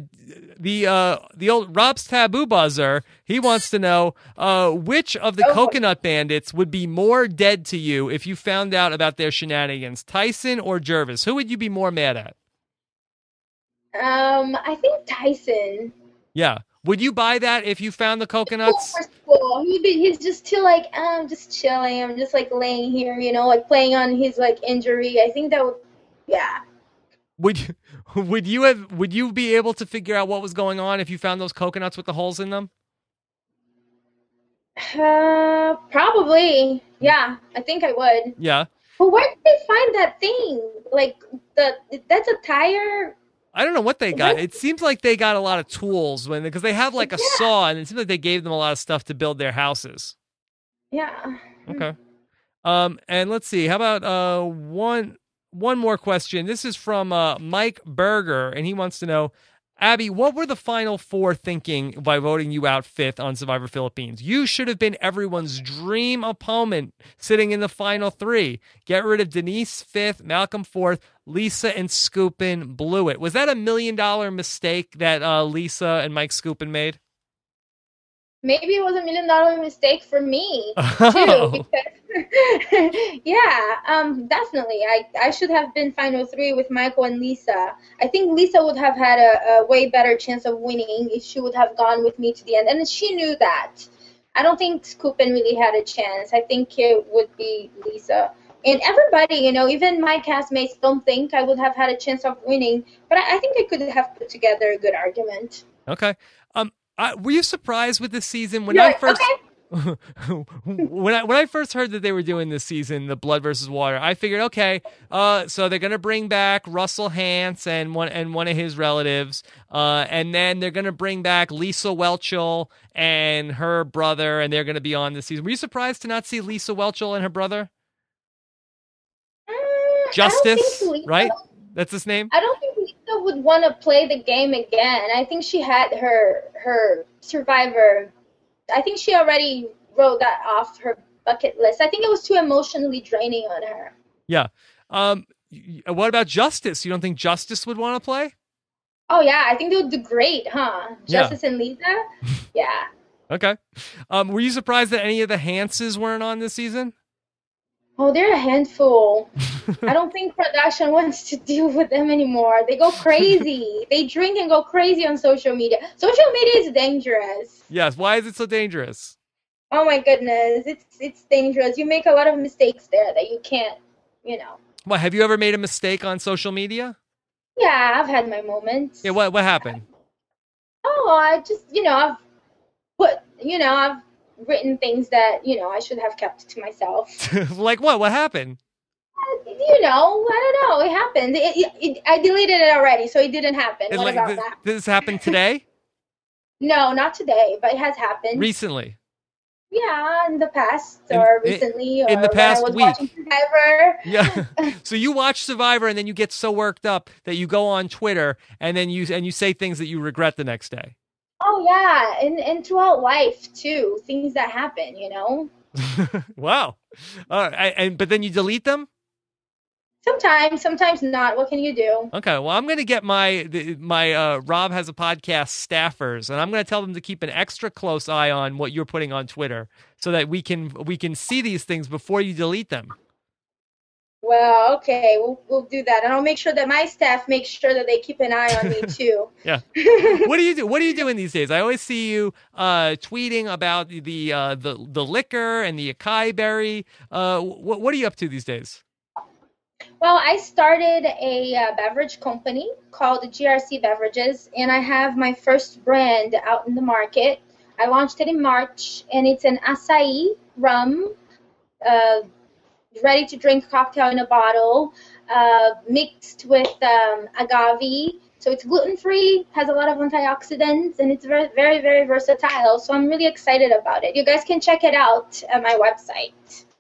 the uh, the old Rob's taboo buzzer? He wants to know uh, which of the Oh. coconut bandits would be more dead to you if you found out about their shenanigans, Tyson or Gervase? Who would you be more mad at? um, I think Tyson. Yeah. Would you buy that if you found the coconuts? He'd be, he's just too like I'm just chilling. I'm just like laying here, you know, like playing on his like injury. I think that would, yeah. Would you, *laughs* would you have would you be able to figure out what was going on if you found those coconuts with the holes in them? Uh, probably. Yeah, I think I would. Yeah. But where did they find that thing? Like the that's a tire. I don't know what they got. It seems like they got a lot of tools when because they have like a Yeah. saw, and it seems like they gave them a lot of stuff to build their houses. Yeah. Okay. Um, and let's see. How about uh one one more question? This is from uh Mike Berger, and he wants to know, Abi, what were the final four thinking by voting you out fifth on Survivor Philippines? You should have been everyone's dream opponent sitting in the final three. Get rid of Denise fifth, Malcolm fourth, Lisa and Skupin blew it. Was that a million dollar mistake that uh, Lisa and Mike Skupin made? Maybe it was a million dollar mistake for me *laughs* Oh. too. Because *laughs* yeah, um, definitely. I I should have been final three with Michael and Lisa. I think Lisa would have had a, a way better chance of winning if she would have gone with me to the end, and she knew that. I don't think Skupin really had a chance. I think it would be Lisa. And everybody, you know, even my castmates don't think I would have had a chance of winning, but I, I think I could have put together a good argument. Okay. Um, I, were you surprised with the season when I first okay, *laughs* when I when I first heard that they were doing this season, the Blood versus Water? I figured, okay, uh, so they're gonna bring back Russell Hantz and one and one of his relatives, uh, and then they're gonna bring back Lisa Whelchel and her brother, and they're gonna be on this season. Were you surprised to not see Lisa Whelchel and her brother? Mm, Justice, right? That's his name. I don't think Would want to play the game again. I think she had her her Survivor. I think she already wrote that off her bucket list. I think it was too emotionally draining on her. Yeah. Um, y- what about Justice? You don't think Justice would want to play? Oh yeah, I think they would do great, huh? Yeah. Justice and Lisa. *laughs* Yeah. Okay. Um, were you surprised that any of the Hantzes weren't on this season? Oh, they're a handful. I don't think production wants to deal with them anymore. They go crazy. *laughs* they drink and go crazy on social media. Social media is dangerous. Yes. Why is it so dangerous? Oh my goodness, it's it's dangerous. You make a lot of mistakes there that you can't, you know. What have you ever made a mistake on social media? Yeah, I've had my moments. Yeah. What What happened? Oh, I just, you know, I've put, you know, I've written things that, you know, I should have kept to myself. *laughs* like what? What happened? Uh, you know, I don't know. It happened. It, it, it, I deleted it already, so it didn't happen. And what like about th- that? this happened today? *laughs* No, not today, but it has happened. Recently? yeah, in the past In- or in- recently, or in the past week. Survivor. *laughs* Yeah. so you watch Survivor and then you get so worked up that you go on Twitter and then you and you say things that you regret the next day. Oh yeah, and and throughout life too, things that happen, you know. *laughs* wow. All right. And but then you delete them? Sometimes, sometimes not. What can you do? Okay, well, I'm going to get my the, my uh, Rob has a podcast staffers, and I'm going to tell them to keep an extra close eye on what you're putting on Twitter, so that we can we can see these things before you delete them. Well, okay, we'll we'll do that, and I'll make sure that my staff makes sure that they keep an eye on me *laughs* too. Yeah. *laughs* what do you do? What are you doing these days? I always see you uh, tweeting about the uh, the the liquor and the acai berry. Uh, what what are you up to these days? Well, I started a uh, beverage company called GRC Beverages, and I have my first brand out in the market. I launched it in March, and it's an acai rum, uh, ready to drink cocktail in a bottle, uh, mixed with um, agave. So it's gluten free, has a lot of antioxidants, and it's very, very, very versatile. So I'm really excited about it. You guys can check it out at my website.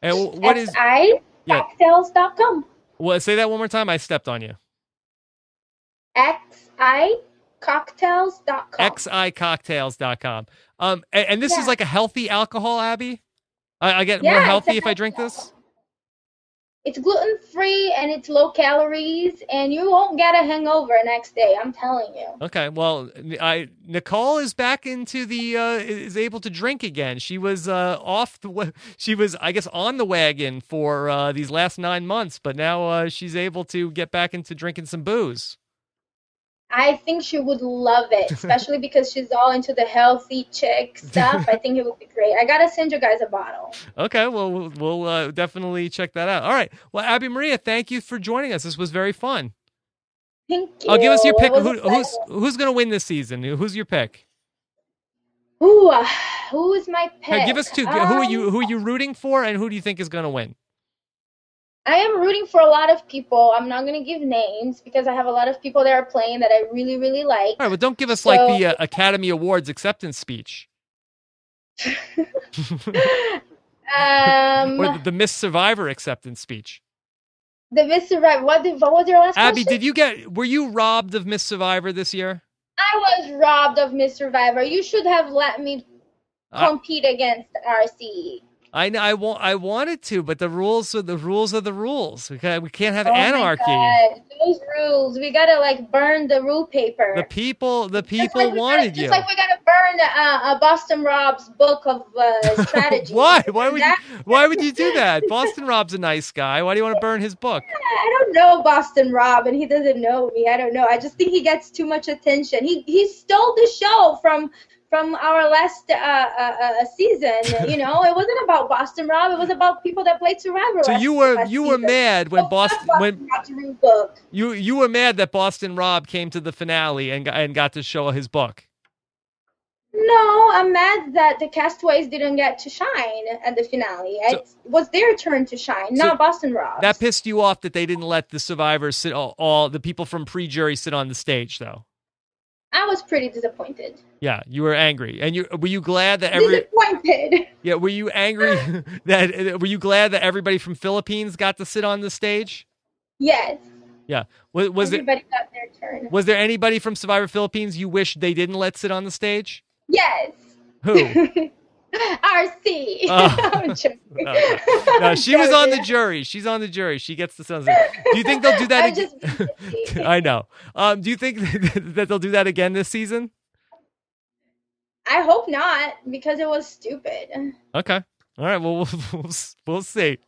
And what is? Yeah. xicocktails.com. Well, say that one more time. I stepped on you. xicocktails.com. xicocktails.com. Um, and, and this Yeah. is like a healthy alcohol, Abi. I, I get Yeah, more healthy if I drink this. It's gluten free and it's low calories, and you won't get a hangover next day. I'm telling you. Okay, well, I Nicole is back into the uh, is able to drink again. She was uh, off the she was I guess on the wagon for uh, these last nine months, but now uh, she's able to get back into drinking some booze. I think she would love it, *laughs* especially because she's all into the healthy chick *laughs* stuff. I think it would be great. I gotta send you guys a bottle. Okay, well, we'll, we'll uh, definitely check that out. All right. Well, Abi Maria, thank you for joining us. This was very fun. Thank you. I'll give us your pick. Who, who's who's going to win this season? Who's your pick? Ooh, uh, who is my pick? give us two. who are you Um, who are you rooting for, and who do you think is going to win? I am rooting for a lot of people. I'm not gonna give names because I have a lot of people that are playing that I really, really like. All right, well, don't give us like the uh, Academy Awards acceptance speech *laughs* Um, or the, the Miss Survivor acceptance speech. the Miss Survivor. What, did, what was your last Abi, question? did you get? Were you robbed of Miss Survivor this year? I was robbed of Miss Survivor. You should have let me Uh, compete against RC. I know I want I wanted to, but the rules are the rules are the rules. We can't, we can't have Oh anarchy. Those rules. We gotta like burn the rule paper. The people the Just people like wanted gotta, you. Just like we gotta burn uh, a Boston Rob's book of uh, *laughs* strategy. Why? Why would you, why would you do that? Boston Rob's a nice guy. Why do you want to burn his book? *laughs* I don't know Boston Rob, and he doesn't know me. I don't know. I just think he gets too much attention. He he stole the show from from our last uh, uh, uh, season. *laughs* You know, it wasn't about Boston Rob. It was about people that played Survivor. So you were you were season. mad when Don't Boston when book. you you were mad that Boston Rob came to the finale and got, and got to show his book. No, I'm mad that the castaways didn't get to shine at the finale. So- it was their turn to shine, So not Boston Rob. That pissed you off that they didn't let the survivors sit all, all the people from pre-jury sit on the stage though. I was pretty disappointed. Yeah, you were angry. And you were you glad that every disappointed. Yeah, were you angry *laughs* that were you glad that everybody from Philippines got to sit on the stage? Yes. Yeah. Was, was there Everybody got their turn. was there anybody from Survivor Philippines you wish they didn't let sit on the stage? Yes. Who? *laughs* *laughs* RC. Oh. *laughs* *laughs* No, No, she was on the jury. She's on the jury. She gets the on. Do you think they'll do that just. I know. Um, do you think that they'll do that again this season? I hope not because it was stupid. Okay. All right. Well, we'll we'll, we'll see.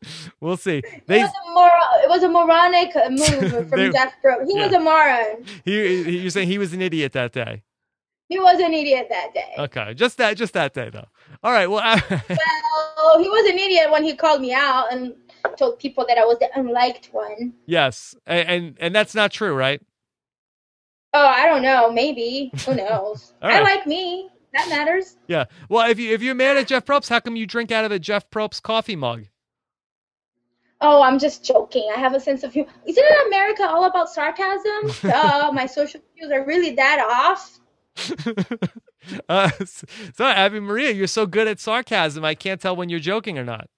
We'll see. They was a mor- it was a moronic move from They- Jeff Pro. He was a moron. he, he you're saying he was an idiot that day. He was an idiot that day. Okay. Just that just that day though. All right. Well, *laughs* Well, he was an idiot when he called me out and told people that I was the unliked one. yes. And, and and that's not true, right? Oh, I don't know. Maybe. Who *laughs* knows? All I like me. That matters. Yeah. Well, if you if you're mad at Jeff Probst, how come you drink out of a Jeff Probst coffee mug? Oh, I'm just joking. I have a sense of humor. Isn't it America all about sarcasm? *laughs* oh, my social cues are really that off. *laughs* uh, so, Abi Maria, you're so good at sarcasm. I can't tell when you're joking or not.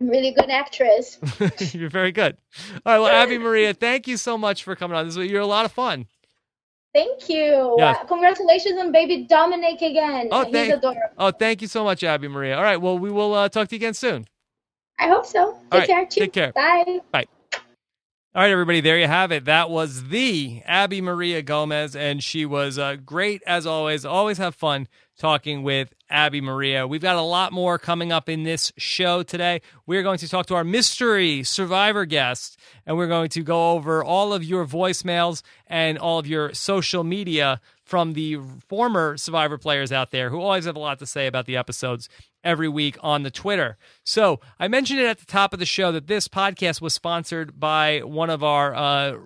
Really good actress. *laughs* you're very good. All right. Well, Abi *laughs* Maria, thank you so much for coming on. This you're a lot of fun. Thank you. Yeah. Uh, congratulations on baby Dominic again. Oh, He's thank- adorable. Oh, thank you so much, Abi Maria. All right. Well, we will uh, talk to you again soon. I hope so. Take right, care. take care. Bye. Bye. All right, everybody, there you have it. That was the Abi Maria Gomes, and she was uh, great as always. Always have fun talking with Abi Maria. We've got a lot more coming up in this show today. We're going to talk to our mystery survivor guest, and we're going to go over all of your voicemails and all of your social media from the former survivor players out there who always have a lot to say about the episodes every week on the Twitter. So I mentioned it at the top of the show that this podcast was sponsored by one of our uh,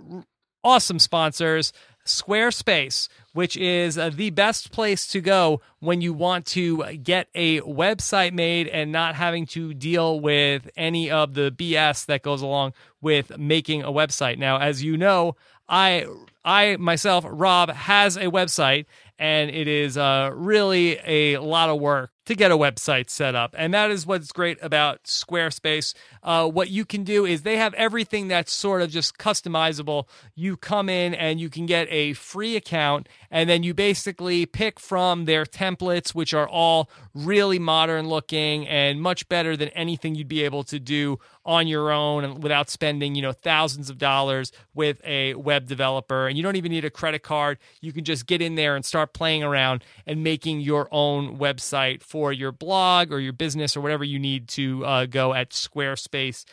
awesome sponsors, Squarespace, which is uh, the best place to go when you want to get a website made and not having to deal with any of the BS that goes along with making a website. Now, as you know, I I myself, Rob, has a website, and it is uh, really a lot of work to get a website set up. And that is what's great about Squarespace. Uh, what you can do is they have everything that's sort of just customizable. You come in and you can get a free account, and then you basically pick from their templates, which are all really modern looking and much better than anything you'd be able to do on your own without spending, you know, thousands of dollars with a web developer. And you don't even need a credit card. You can just get in there and start playing around and making your own website for your blog or your business or whatever you need to uh, go at Squarespace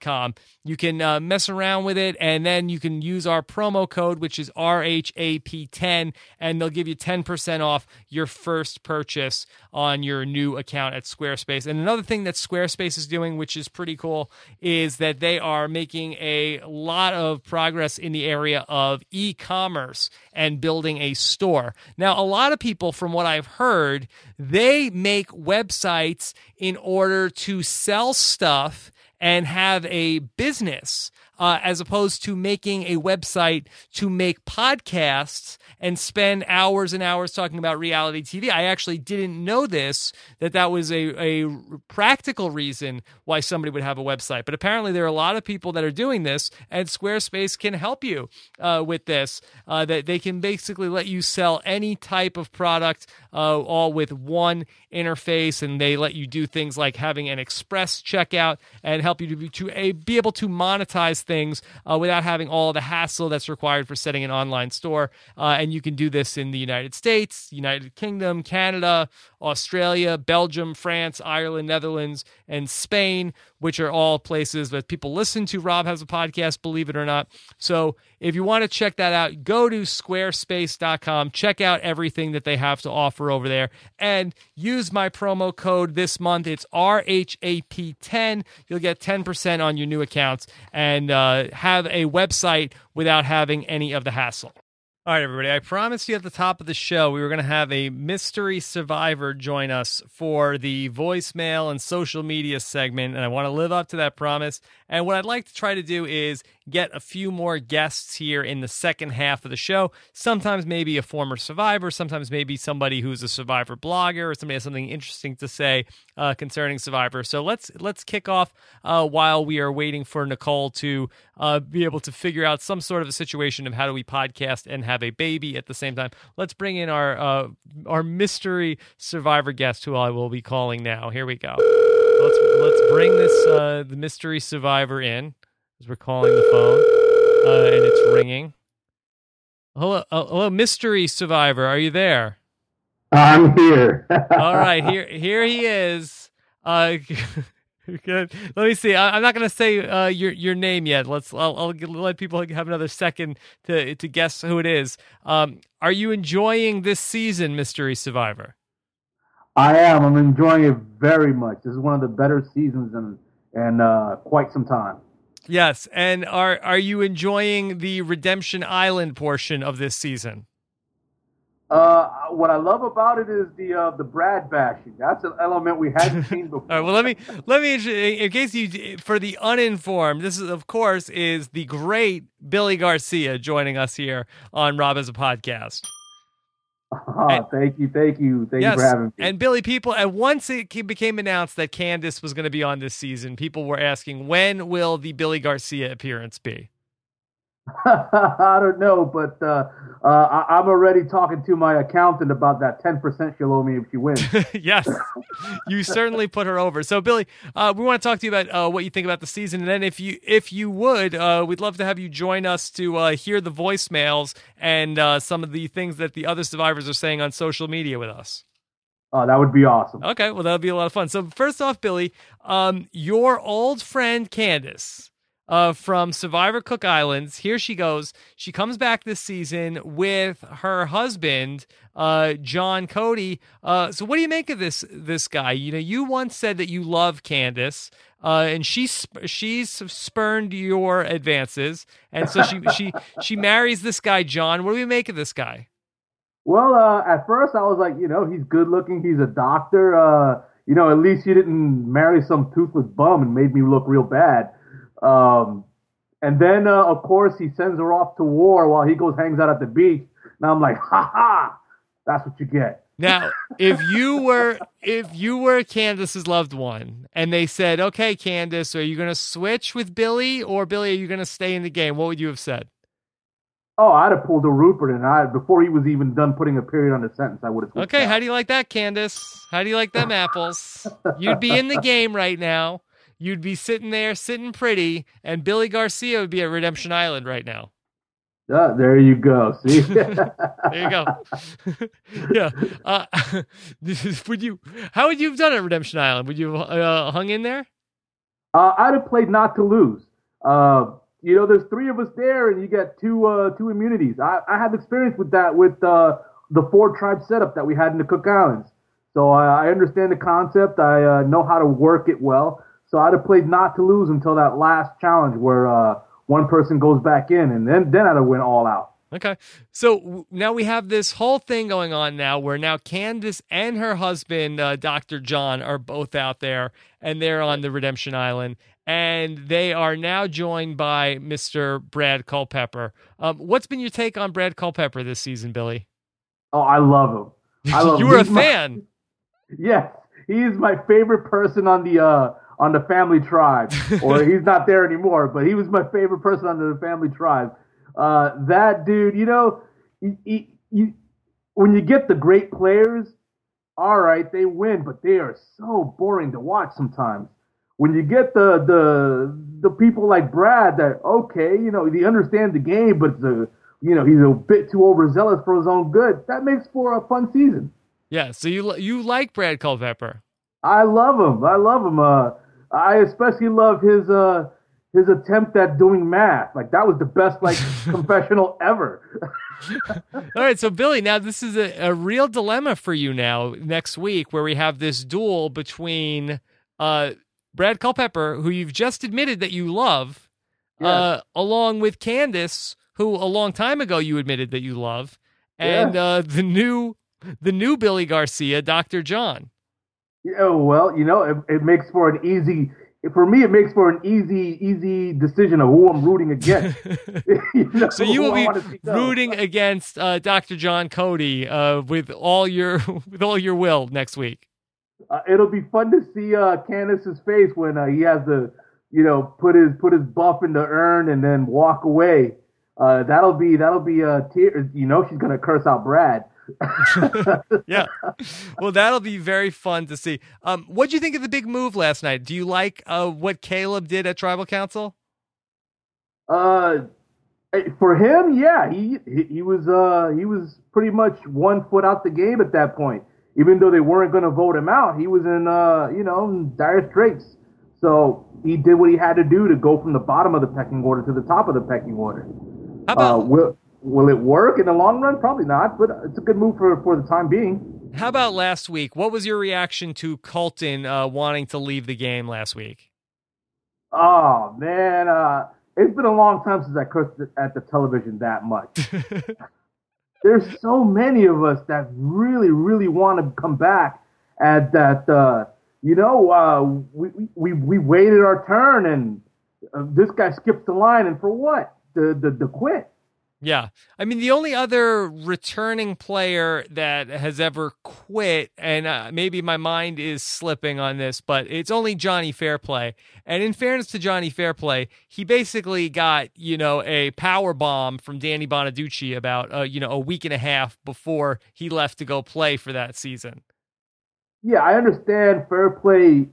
com. You can uh, mess around with it, and then you can use our promo code, which is RHAP10, and they'll give you 10% off your first purchase on your new account at Squarespace. And another thing that Squarespace is doing, which is pretty cool, is that they are making a lot of progress in the area of e commerce and building a store. Now, a lot of people, from what I've heard, they make websites in order to sell stuff and have a business uh, as opposed to making a website to make podcasts and spend hours and hours talking about reality TV. I actually didn't know this, that that was a, a practical reason why somebody would have a website. But apparently, there are a lot of people that are doing this, and Squarespace can help you uh, with this. Uh, that they can basically let you sell any type of product uh, all with one interface, and they let you do things like having an express checkout and help you to be, to a, be able to monetize things uh, without having all the hassle that's required for setting an online store. Uh, and you can do this in the United States, United Kingdom, Canada, Australia, Belgium, France, Ireland, Netherlands, and Spain, which are all places that people listen to. Rob has a podcast, believe it or not. So if you want to check that out, go to squarespace.com, check out everything that they have to offer over there, and use my promo code this month. It's RHAP10. You'll get 10% on your new accounts and uh, have a website without having any of the hassle. All right, everybody. I promised you at the top of the show we were going to have a mystery survivor join us for the voicemail and social media segment, and I want to live up to that promise. And what I'd like to try to do is get a few more guests here in the second half of the show. Sometimes maybe a former survivor, sometimes maybe somebody who's a survivor blogger, or somebody has something interesting to say uh, concerning survivor. So let's let's kick off uh, while we are waiting for Nicole to uh, be able to figure out some sort of a situation of how do we podcast and have a baby at the same time. Let's bring in our uh, our mystery survivor guest, who I will be calling now. Here we go. Let's let's bring this uh, the mystery survivor in as we're calling the phone, uh, and it's ringing. Hello, uh, hello, mystery survivor. Are you there? I'm here. *laughs* All right, here here he is. Uh, *laughs* *laughs* good. Let me see. I, am not going to say uh, your your name yet. Let's. I'll, I'll, let people have another second to to guess who it is. Um, are you enjoying this season, Mystery Survivor? I am. I'm enjoying it very much. This is one of the better seasons in in uh, quite some time. Yes, and are are you enjoying the Redemption Island portion of this season? Uh, what I love about it is the uh, the Brad bashing. That's an element we hadn't *laughs* seen before. All right, well, let me let me in case you for the uninformed. This is of course is the great Billy Garcia joining us here on Rob as a podcast. Oh, and, thank you, thank you, thank yes, you for having me. And Billy, people, and once it became announced that Candice was going to be on this season, people were asking, when will the Billy Garcia appearance be? *laughs* I don't know, but uh, uh, I, am already talking to my accountant about that 10% she'll owe me if she wins. *laughs* yes, you certainly put her over. So, Billy, uh, we want to talk to you about uh, what you think about the season, and then if you if you would, uh, we'd love to have you join us to uh, hear the voicemails and some of the things that the other survivors are saying on social media with us. Oh, that would be awesome. Okay, well, that would be a lot of fun. So, first off, Billy, um, your old friend Candice uh, from Survivor Cook Islands. Here she goes. She comes back this season with her husband, uh, John Cody. Uh, so, what do you make of this this guy? You know, you once said that you love Candice, uh, and she's she's spurned your advances, and so she she *laughs* she marries this guy, John. What do we make of this guy? Well, uh, at first I was like, you know, he's good looking. He's a doctor. Uh, you know, at least he didn't marry some toothless bum and made me look real bad. Um, and then, uh, of course, he sends her off to war while he goes hangs out at the beach. Now I'm like, ha ha, that's what you get. Now, *laughs* if you were if you were Candice's loved one, and they said, "Okay, Candice, are you going to switch with Billy, or Billy, are you going to stay in the game?" What would you have said? Oh, I'd have pulled a Rupert, and I before he was even done putting a period on the sentence, I would have. Okay, out. how do you like that, Candice? How do you like them *laughs* apples? You'd be in the game right now you'd be sitting there, sitting pretty, and Billy Garcia would be at Redemption Island right now. Uh, there you go. See, *laughs* *laughs* there you go. *laughs* yeah. Uh, would you? How would you have done at Redemption Island? Would you have uh, hung in there? Uh, I'd have played not to lose. Uh, you know, there's three of us there, and you get two uh, two immunities. I, I have experience with that with uh, the four tribe setup that we had in the Cook Islands. So I, I understand the concept. I uh, know how to work it well. So I'd have played not to lose until that last challenge where uh, one person goes back in, and then then I'd have went all out. Okay. So now we have this whole thing going on now where now Candice and her husband, uh, Dr. John, are both out there and they're on the Redemption Island. And they are now joined by Mr. Brad Culpepper. Um, what's been your take on Brad Culpepper this season, Billy? Oh, I love him. I *laughs* love him. you were a He's my- fan. *laughs* yes, he is my favorite person on the uh, on the Family Tribe. or *laughs* he's not there anymore, but he was my favorite person on the Family Tribe. Uh, that dude, you know, he, he, you, when you get the great players, all right, they win, but they are so boring to watch sometimes. When you get the the the people like Brad, that okay, you know, he understands the game, but the you know he's a bit too overzealous for his own good. That makes for a fun season. Yeah. So you you like Brad Culpepper? I love him. I love him. Uh, I especially love his uh, his attempt at doing math. Like that was the best like *laughs* confessional ever. All right, so Billy, now this is a, a real dilemma for you now next week, where we have this duel between uh, Brad Culpepper, who you've just admitted that you love, uh, along with Candice, who a long time ago you admitted that you love, and Yeah. uh, the new the new Billy Garcia, Doctor John. Yeah, well, you know, it, it makes for an easy. For me, it makes for an easy, easy decision of who I'm rooting against. *laughs* *laughs* you know, So you will be rooting against uh, Doctor John Cody uh, with all your *laughs* with all your will next week. Uh, it'll be fun to see uh, Candice's face when uh, he has to, you know, put his put his buff in the urn and then walk away. Uh, that'll be that'll be a tear. You know, she's gonna curse out Brad. *laughs* yeah. Well, that'll be very fun to see. Um, what do you think of the big move last night? Do you like uh, what Caleb did at Tribal Council? Uh, for him, yeah, he he, he was uh he was pretty much one foot out the game at that point. Even though they weren't going to vote him out, he was in uh you know dire straits. So he did what he had to do to go from the bottom of the pecking order to the top of the pecking order. How about Uh, will will it work in the long run? Probably not, but it's a good move for for the time being. how about last week? What was your reaction to Colton uh, wanting to leave the game last week? Oh man, uh, it's been a long time since I cursed at the television that much. *laughs* There's so many of us that really, really want to come back, and that uh, you know uh, we, we we waited our turn, and uh, this guy skipped the line, and for what? The the the quit. Yeah. I mean, the only other returning player that has ever quit, and uh, maybe my mind is slipping on this, but it's only Johnny Fairplay. And in fairness to Johnny Fairplay, he basically got, you know, a power bomb from Danny Bonaduce about, uh, you know, a week and a half before he left to go play for that season. Yeah, I understand Fairplay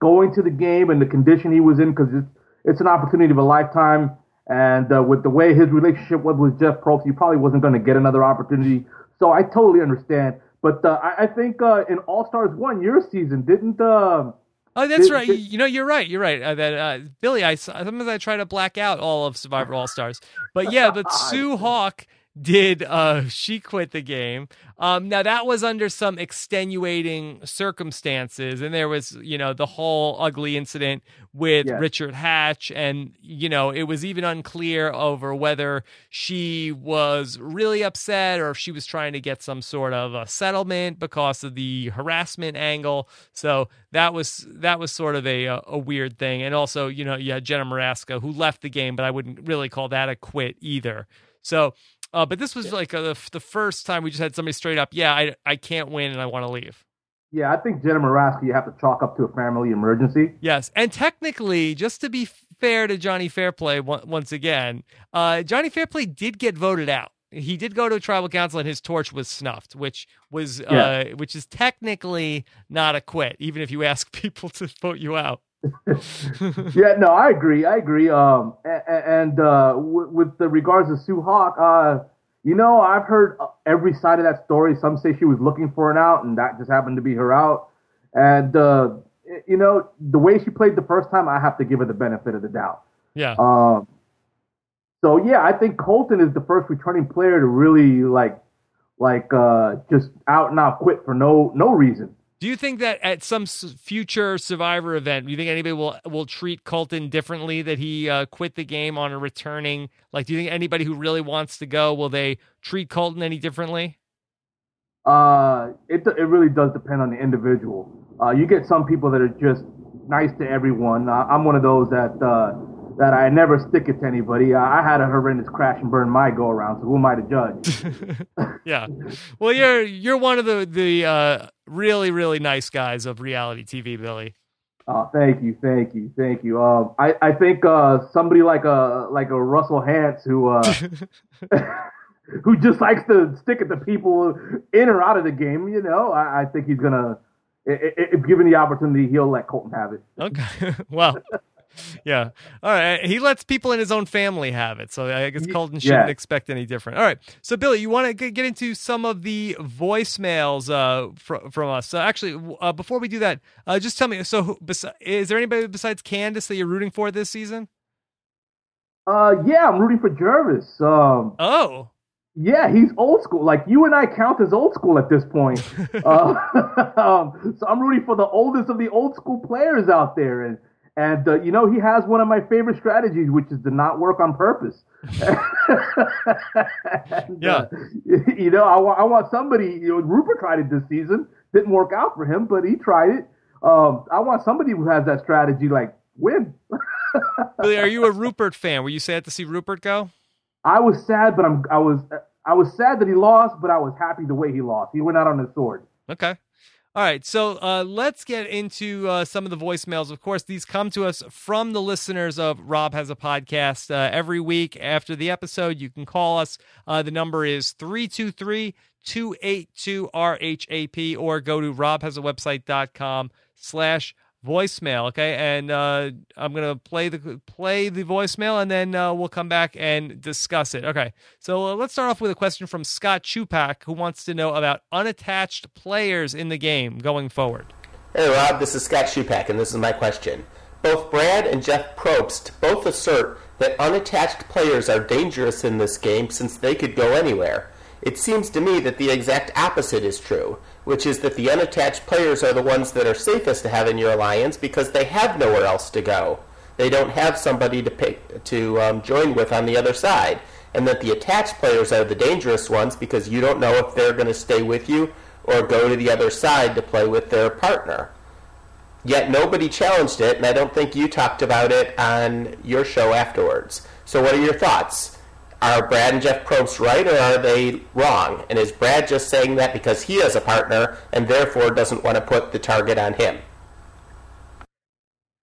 going to the game and the condition he was in because it's it's an opportunity of a lifetime. And uh, with the way his relationship was with Jeff Probst, he probably wasn't going to get another opportunity. So I totally understand. But uh, I, I think uh, in All Stars one, your season didn't. Uh, Oh, that's Did- right. did- you know, you're right. You're right. Uh, that uh, Billy, I sometimes I try to black out all of Survivor All Stars, but yeah, but *laughs* Sue Hawk did. Uh, *laughs* she quit the game. Um, now that was under some extenuating circumstances, and there was, you know, the whole ugly incident with Yes. Richard Hatch, and you know, it was even unclear over whether she was really upset or if she was trying to get some sort of a settlement because of the harassment angle. So that was that was sort of a a weird thing. And also, you know, you had Jenna Morasca who left the game, but I wouldn't really call that a quit either. So, uh, but this was like uh the, the first time we just had somebody straight up, yeah, I I can't win and I want to leave. yeah, I think Jenna Morasca you have to chalk up to a family emergency. Yes, and technically, just to be fair to Johnny Fairplay on- once again, uh, Johnny Fairplay did get voted out. He did go to a tribal council, and his torch was snuffed, which was uh, which is technically not a quit, even if you ask *laughs* people to vote you out. *laughs* yeah, no, I agree. I agree. Um, a- a- and uh, w- with the regards to Sue Hawk, uh, you know, I've heard uh, every side of that story. Some say she was looking for an out, and that just happened to be her out. And uh, you know, the way she played the first time, I have to give her the benefit of the doubt. Yeah. Um, so yeah, I think Colton is the first returning player to really like, like uh, just out and out quit for no no reason. Do you think that at some future Survivor event, do you think anybody will will treat Colton differently that he uh, quit the game on a returning? Like, do you think anybody who really wants to go will they treat Colton any differently? Uh, it it really does depend on the individual. Uh, you get some people that are just nice to everyone. I'm one of those that uh, that I never stick it to anybody. I had a horrendous crash and burn my go around, so who am I to judge? *laughs* yeah, well, you're you're one of the the uh, really really nice guys of reality TV, Billy. Oh, thank you, thank you, thank you. Um, I I think uh, somebody like a like a Russell Hantz who uh, *laughs* *laughs* who just likes to stick it to people in or out of the game. You know, I, I think he's gonna if given the opportunity, he'll let Colton have it. Okay, well yeah. All right. He lets people in his own family have it. So I guess Colton shouldn't yeah. expect any different. All right. So, Billy, you want to get into some of the voicemails uh, fr- from us. So, actually, uh, before we do that, uh, just tell me so, is there anybody besides Candice that you're rooting for this season? Uh, yeah, I'm rooting for Gervase. Um, oh. Yeah, he's old school. Like you and I count as old school at this point. *laughs* uh, *laughs* um, so I'm rooting for the oldest of the old school players out there, and and uh, you know, he has one of my favorite strategies, which is to not work on purpose. *laughs* and, yeah. Uh, *laughs* you know, I, want I want somebody. You know, Rupert tried it this season, didn't work out for him, but he tried it. Um, I want somebody who has that strategy, like win. *laughs* Billy, are you a Rupert fan? Were you sad to see Rupert go? I was sad, but I'm I was I was sad that he lost, but I was happy the way he lost. He went out on his sword. Okay. All right, so uh, let's get into uh, some of the voicemails. Of course, these come to us from the listeners of Rob Has a Podcast. Uh, every week after the episode, you can call us. Uh, the number is 323 282 RHAP or go to robhasawebsite.com slash voicemail. Okay, and uh, I'm gonna play the play the voicemail, and then uh, we'll come back and discuss it. Okay, so uh, let's start off with a question from Scott Chupak, who wants to know about unattached players in the game going forward. Hey Rob, this is Scott Chupak, and this is my question. Both Brad and Jeff Probst both assert that unattached players are dangerous in this game since they could go anywhere. It seems to me that the exact opposite is true which is that the unattached players are the ones that are safest to have in your alliance because they have nowhere else to go. They don't have somebody to pick, to um, join with on the other side, and that the attached players are the dangerous ones because you don't know if they're going to stay with you or go to the other side to play with their partner. Yet nobody challenged it, and I don't think you talked about it on your show afterwards. So, what are your thoughts? Are Brad and Jeff Probst right or are they wrong? And is Brad just saying that because he has a partner and therefore doesn't want to put the target on him?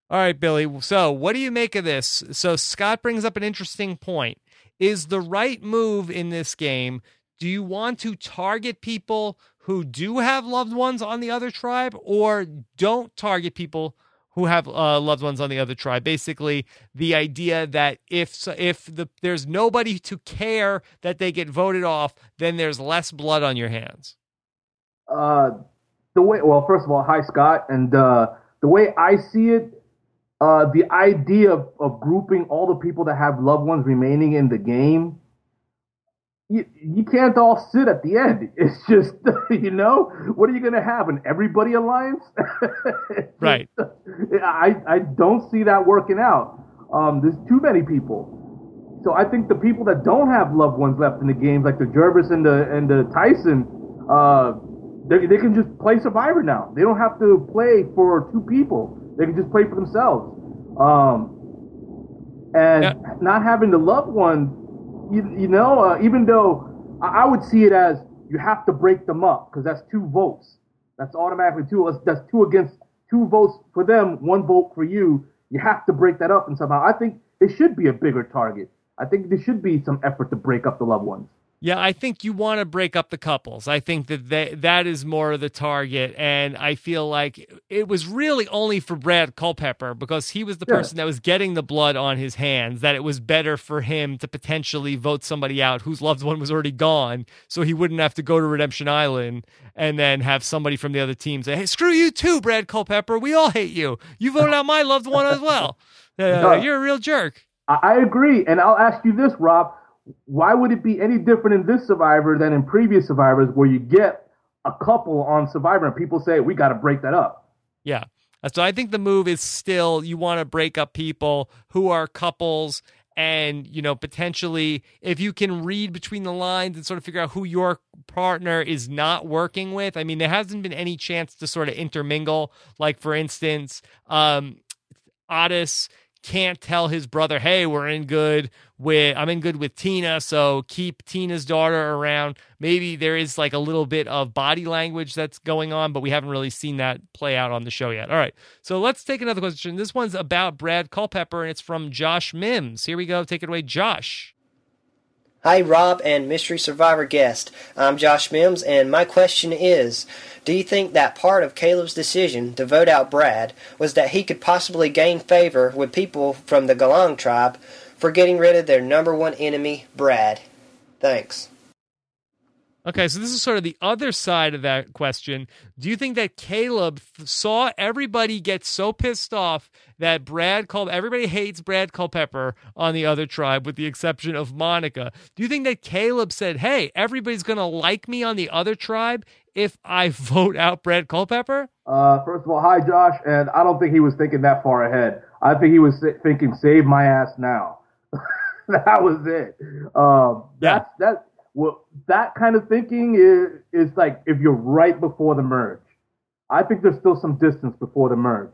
All right, Billy. So, what do you make of this? So, Scott brings up an interesting point. Is the right move in this game? Do you want to target people who do have loved ones on the other tribe or don't target people who have uh, loved ones on the other tribe. Basically, the idea that if if the, there's nobody to care that they get voted off, then there's less blood on your hands. Uh, the way well, first of all, hi Scott, and uh, the way I see it, uh, the idea of, of grouping all the people that have loved ones remaining in the game you, you can't all sit at the end. It's just, *laughs* you know, what are you going to have? An everybody alliance? *laughs* right. I, I don't see that working out. Um, there's too many people. So I think the people that don't have loved ones left in the games, like the Gervase and the and the Tyson, uh, they, they can just play Survivor now. They don't have to play for two people. They can just play for themselves. Um, and yeah. not having the loved one you, you know, uh, even though I, I would see it as you have to break them up because that's two votes. That's automatically two. That's two against two votes for them, one vote for you. You have to break that up and somehow. I think it should be a bigger target. I think there should be some effort to break up the loved ones. Yeah, I think you want to break up the couples. I think that they, that is more of the target, and I feel like it was really only for Brad Culpepper because he was the Yeah. person that was getting the blood on his hands. That it was better for him to potentially vote somebody out whose loved one was already gone, so he wouldn't have to go to Redemption Island and then have somebody from the other team say, "Hey, screw you too, Brad Culpepper. We all hate you. You voted out my loved one as well. *laughs* Uh, you're a real jerk." I agree, and I'll ask you this, Rob: Why would it be any different in this Survivor than in previous Survivors, where you get a couple on Survivor and people say we got to break that up? Yeah. So I think the move is still you want to break up people who are couples and you know potentially if you can read between the lines and sort of figure out who your partner is not working with. I mean there hasn't been any chance to sort of intermingle like for instance um Otis can't tell his brother, "Hey, we're in good with I'm in good with Tina, so keep Tina's daughter around." Maybe there is like a little bit of body language that's going on, but we haven't really seen that play out on the show yet. All right. So let's take another question. This one's about Brad Culpepper and it's from Josh Mims. Here we go. Take it away, Josh. Hi, Rob and Mystery Survivor guest. I'm Josh Mims, and my question is Do you think that part of Caleb's decision to vote out Brad was that he could possibly gain favor with people from the Galang tribe for getting rid of their number one enemy, Brad? Thanks. Okay, so this is sort of the other side of that question. Do you think that Caleb saw everybody get so pissed off that Brad called everybody hates Brad Culpepper on the other tribe, with the exception of Monica? Do you think that Caleb said, "Hey, everybody's gonna like me on the other tribe if I *laughs* vote out Brad Culpepper"? Uh, first of all, hi Josh, and I don't think he was thinking that far ahead. I think he was thinking, "Save my ass now." *laughs* that was it. Um, Yeah. that's that. Well, that kind of thinking is is like if you're right before the merge. I think there's still some distance before the merge,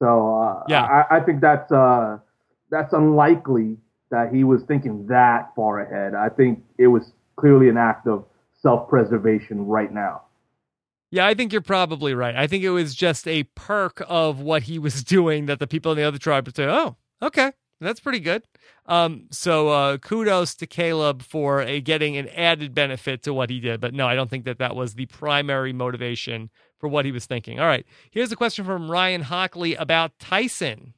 so uh, Yeah. I, I think that's uh, that's unlikely that he was thinking that far ahead. I think it was clearly an act of self-preservation right now. Yeah, I think you're probably right. I think it was just a perk of what he was *laughs* doing that the people in the other tribe would say, "Oh, okay, that's pretty good." Um, so uh, kudos to Caleb for getting an added benefit to what he did. But no, I don't think that that was the primary motivation for what he was thinking. All right, here's a question from Ryan Hockley about Tyson.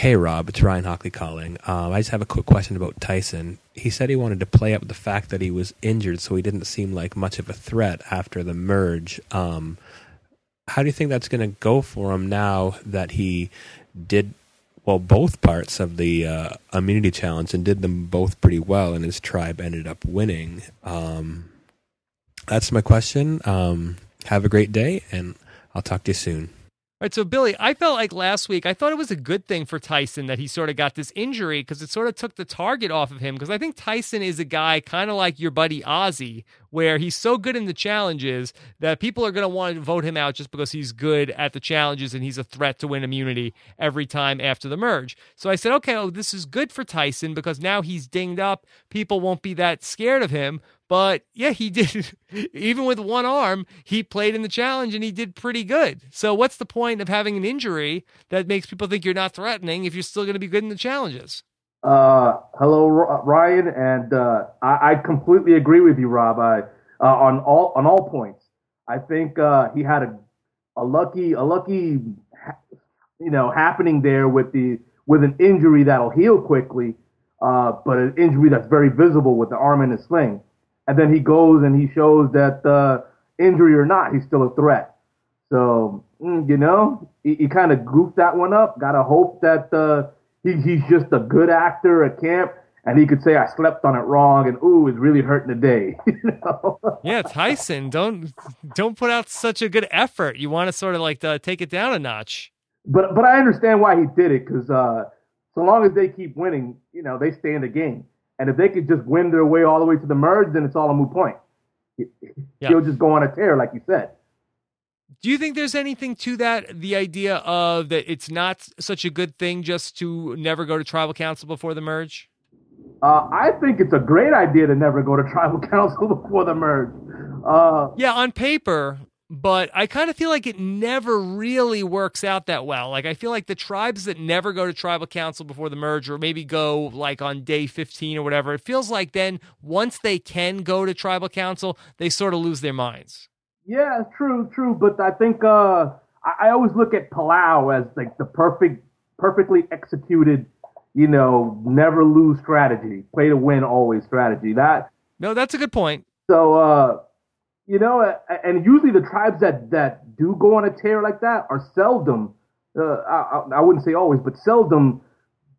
Hey Rob, it's Ryan Hockley calling. Um, I just have a quick question about Tyson. He said he wanted to play up the fact that he was injured, so he didn't seem like much of a threat after the merge. Um, how do you think that's going to go for him now that he did well both parts of the uh, immunity challenge and did them both pretty well, and his tribe ended up winning? Um, that's my question. Um, have a great day, and I'll talk to you soon. All right, so Billy, I felt like last week, I thought it was a good thing for Tyson that he sort of got this injury because it sort of took the target off of him. Because I think Tyson is a guy kind of like your buddy Ozzy, where he's so good in the challenges that people are going to want to vote him out just because he's good at the challenges and he's a threat to win immunity every time after the merge. So I said, okay, oh, this is good for Tyson because now he's dinged up. People won't be that scared of him. But yeah, he *laughs* did. Even with one arm, he played in the challenge and he did pretty good. So, what's the point of having an injury that makes people think you're not threatening if you're still going to be good in the challenges? Uh, hello, Ryan, and uh, I, I completely agree with you, Rob. I, uh, on all on all points. I think uh, he had a a lucky a lucky you know happening there with the with an injury that'll heal quickly, uh, but an injury that's very visible with the arm in a sling. And then he goes and he shows that uh, injury or not, he's still a threat. So mm, you know, he, he kind of goofed that one up. Gotta hope that uh, he, he's just a good actor at camp, and he could say I slept on it wrong, and ooh, it's really hurting today. *laughs* you know? Yeah, Tyson, don't don't put out such a good effort. You want to sort of like uh, take it down a notch. But but I understand why he did it because uh, so long as they keep winning, you know, they stay in the game. And if they could just win their way all the way to the merge, then it's all a moot point. Yeah. He'll just go on a tear, like you said. Do you think there's anything to that? The idea of that it's not such a good thing just to never go to tribal council before the merge? Uh, I think it's a great idea to never go to tribal *laughs* council before the merge. Uh, Yeah, on paper, but I kind of feel like it never really works out that well. Like I feel like the tribes that never go to tribal council before the merge or maybe go like on day 15 or whatever, it feels like then once they can go to tribal council, they sort of lose their minds. Yeah, true, true. But I think uh, I, I always look at Palau as like the perfect, perfectly executed, you know, never lose strategy, play to win always strategy. That no, that's a good point. So, uh, you know, and usually the tribes that, that do go on a tear like that are seldom, uh, I, I, wouldn't say always, but seldom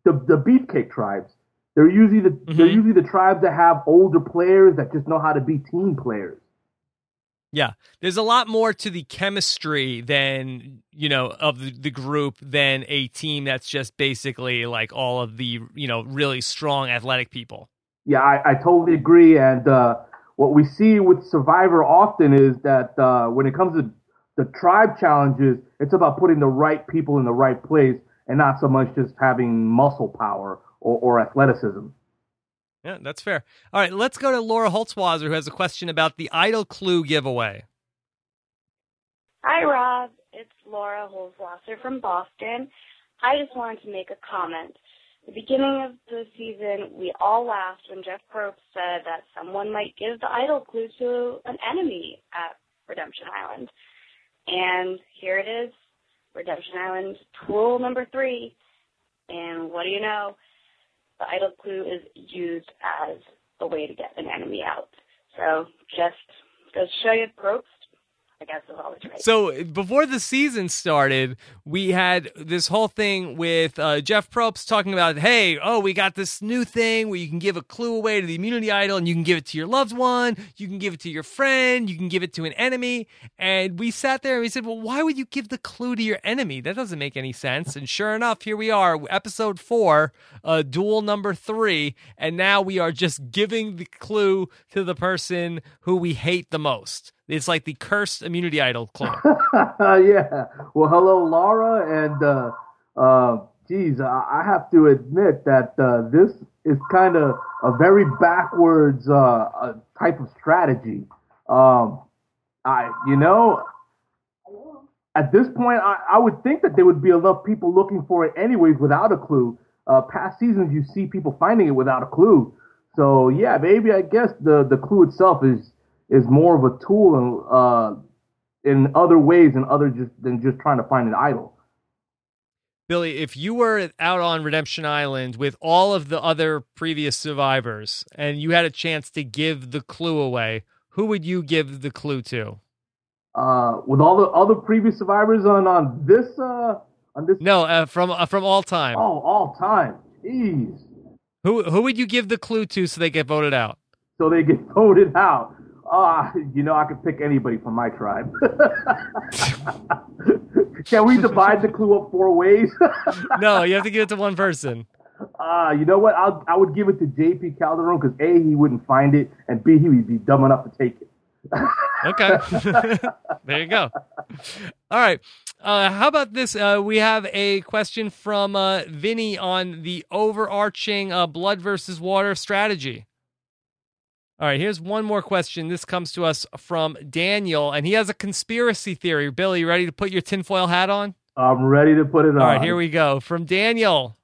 the, the beefcake tribes. They're usually the mm-hmm. they're usually the tribes that have older players that just know how to be team players. Yeah, there's a lot more to the chemistry than you know of the, group than a team that's just basically like all of the you know really strong athletic people. Yeah, I, I totally agree, and uh, what we see with Survivor often is that uh, when it comes to the tribe challenges, it's about putting the right people in the right place and not so much just having muscle power or, or athleticism. Yeah, that's fair. All right, let's go to Laura Holtzwasser, who has a question about the Idol Clue giveaway. Hi, Rob. It's Laura Holtzwasser from Boston. I just wanted to make a comment the beginning of the season, we all laughed when Jeff Probst said that someone might give the idol clue to an enemy at Redemption Island. And here it is, Redemption Island tool number three. And what do you know? The idol clue is used as a way to get an enemy out. So just goes to show you, Probst I guess is right. So before the season started, we had this whole thing with uh, Jeff Probst talking about, hey, oh, we got this new thing where you can give a clue away to the immunity idol, and you can give it to your loved one, you can give it to your friend, you can give it to an enemy. And we sat there and we said, well, why would you give the clue to your enemy? That doesn't make any sense. And sure enough, here we are, episode four, uh, duel number three, and now we are just giving the clue to the person who we hate the most. It's like the cursed immunity idol club. *laughs* yeah. Well, hello, Laura, and uh, uh, geez, I, have to admit that uh, this is kind of a very backwards uh, type of strategy. Um, I, you know, at this point, I, I, would think that there would be enough people looking for it anyways without a clue. Uh, past seasons, you see people finding it without a clue. So yeah, maybe I guess the the clue itself is is more of a tool in, uh, in other ways than other just than just trying to find an idol. Billy, if you were out on Redemption Island with all of the other previous survivors and you had a chance to give the clue away, who would you give the clue to? Uh, with all the other previous survivors on on this uh on this No, uh, from uh, from all time. Oh, all time. Jeez. Who who would you give the clue to so they get voted out? So they get *laughs* voted out. Ah, uh, you know, I could pick anybody from my tribe. *laughs* Can we divide the clue up four ways? *laughs* no, you have to give it to one person. Ah, uh, you know what? I'll, I would give it to JP Calderon because A, he wouldn't find it, and B, he would be dumb enough to take it. *laughs* okay. there you go. All right. Uh, how about this? Uh, we have a question from uh, Vinny on the overarching uh, blood versus water strategy. All right, here's one more question. This comes to us from Daniel, and he has a conspiracy theory. Billy, you ready to put your tinfoil hat on? I'm ready to put it on. All right, here we go. From Daniel.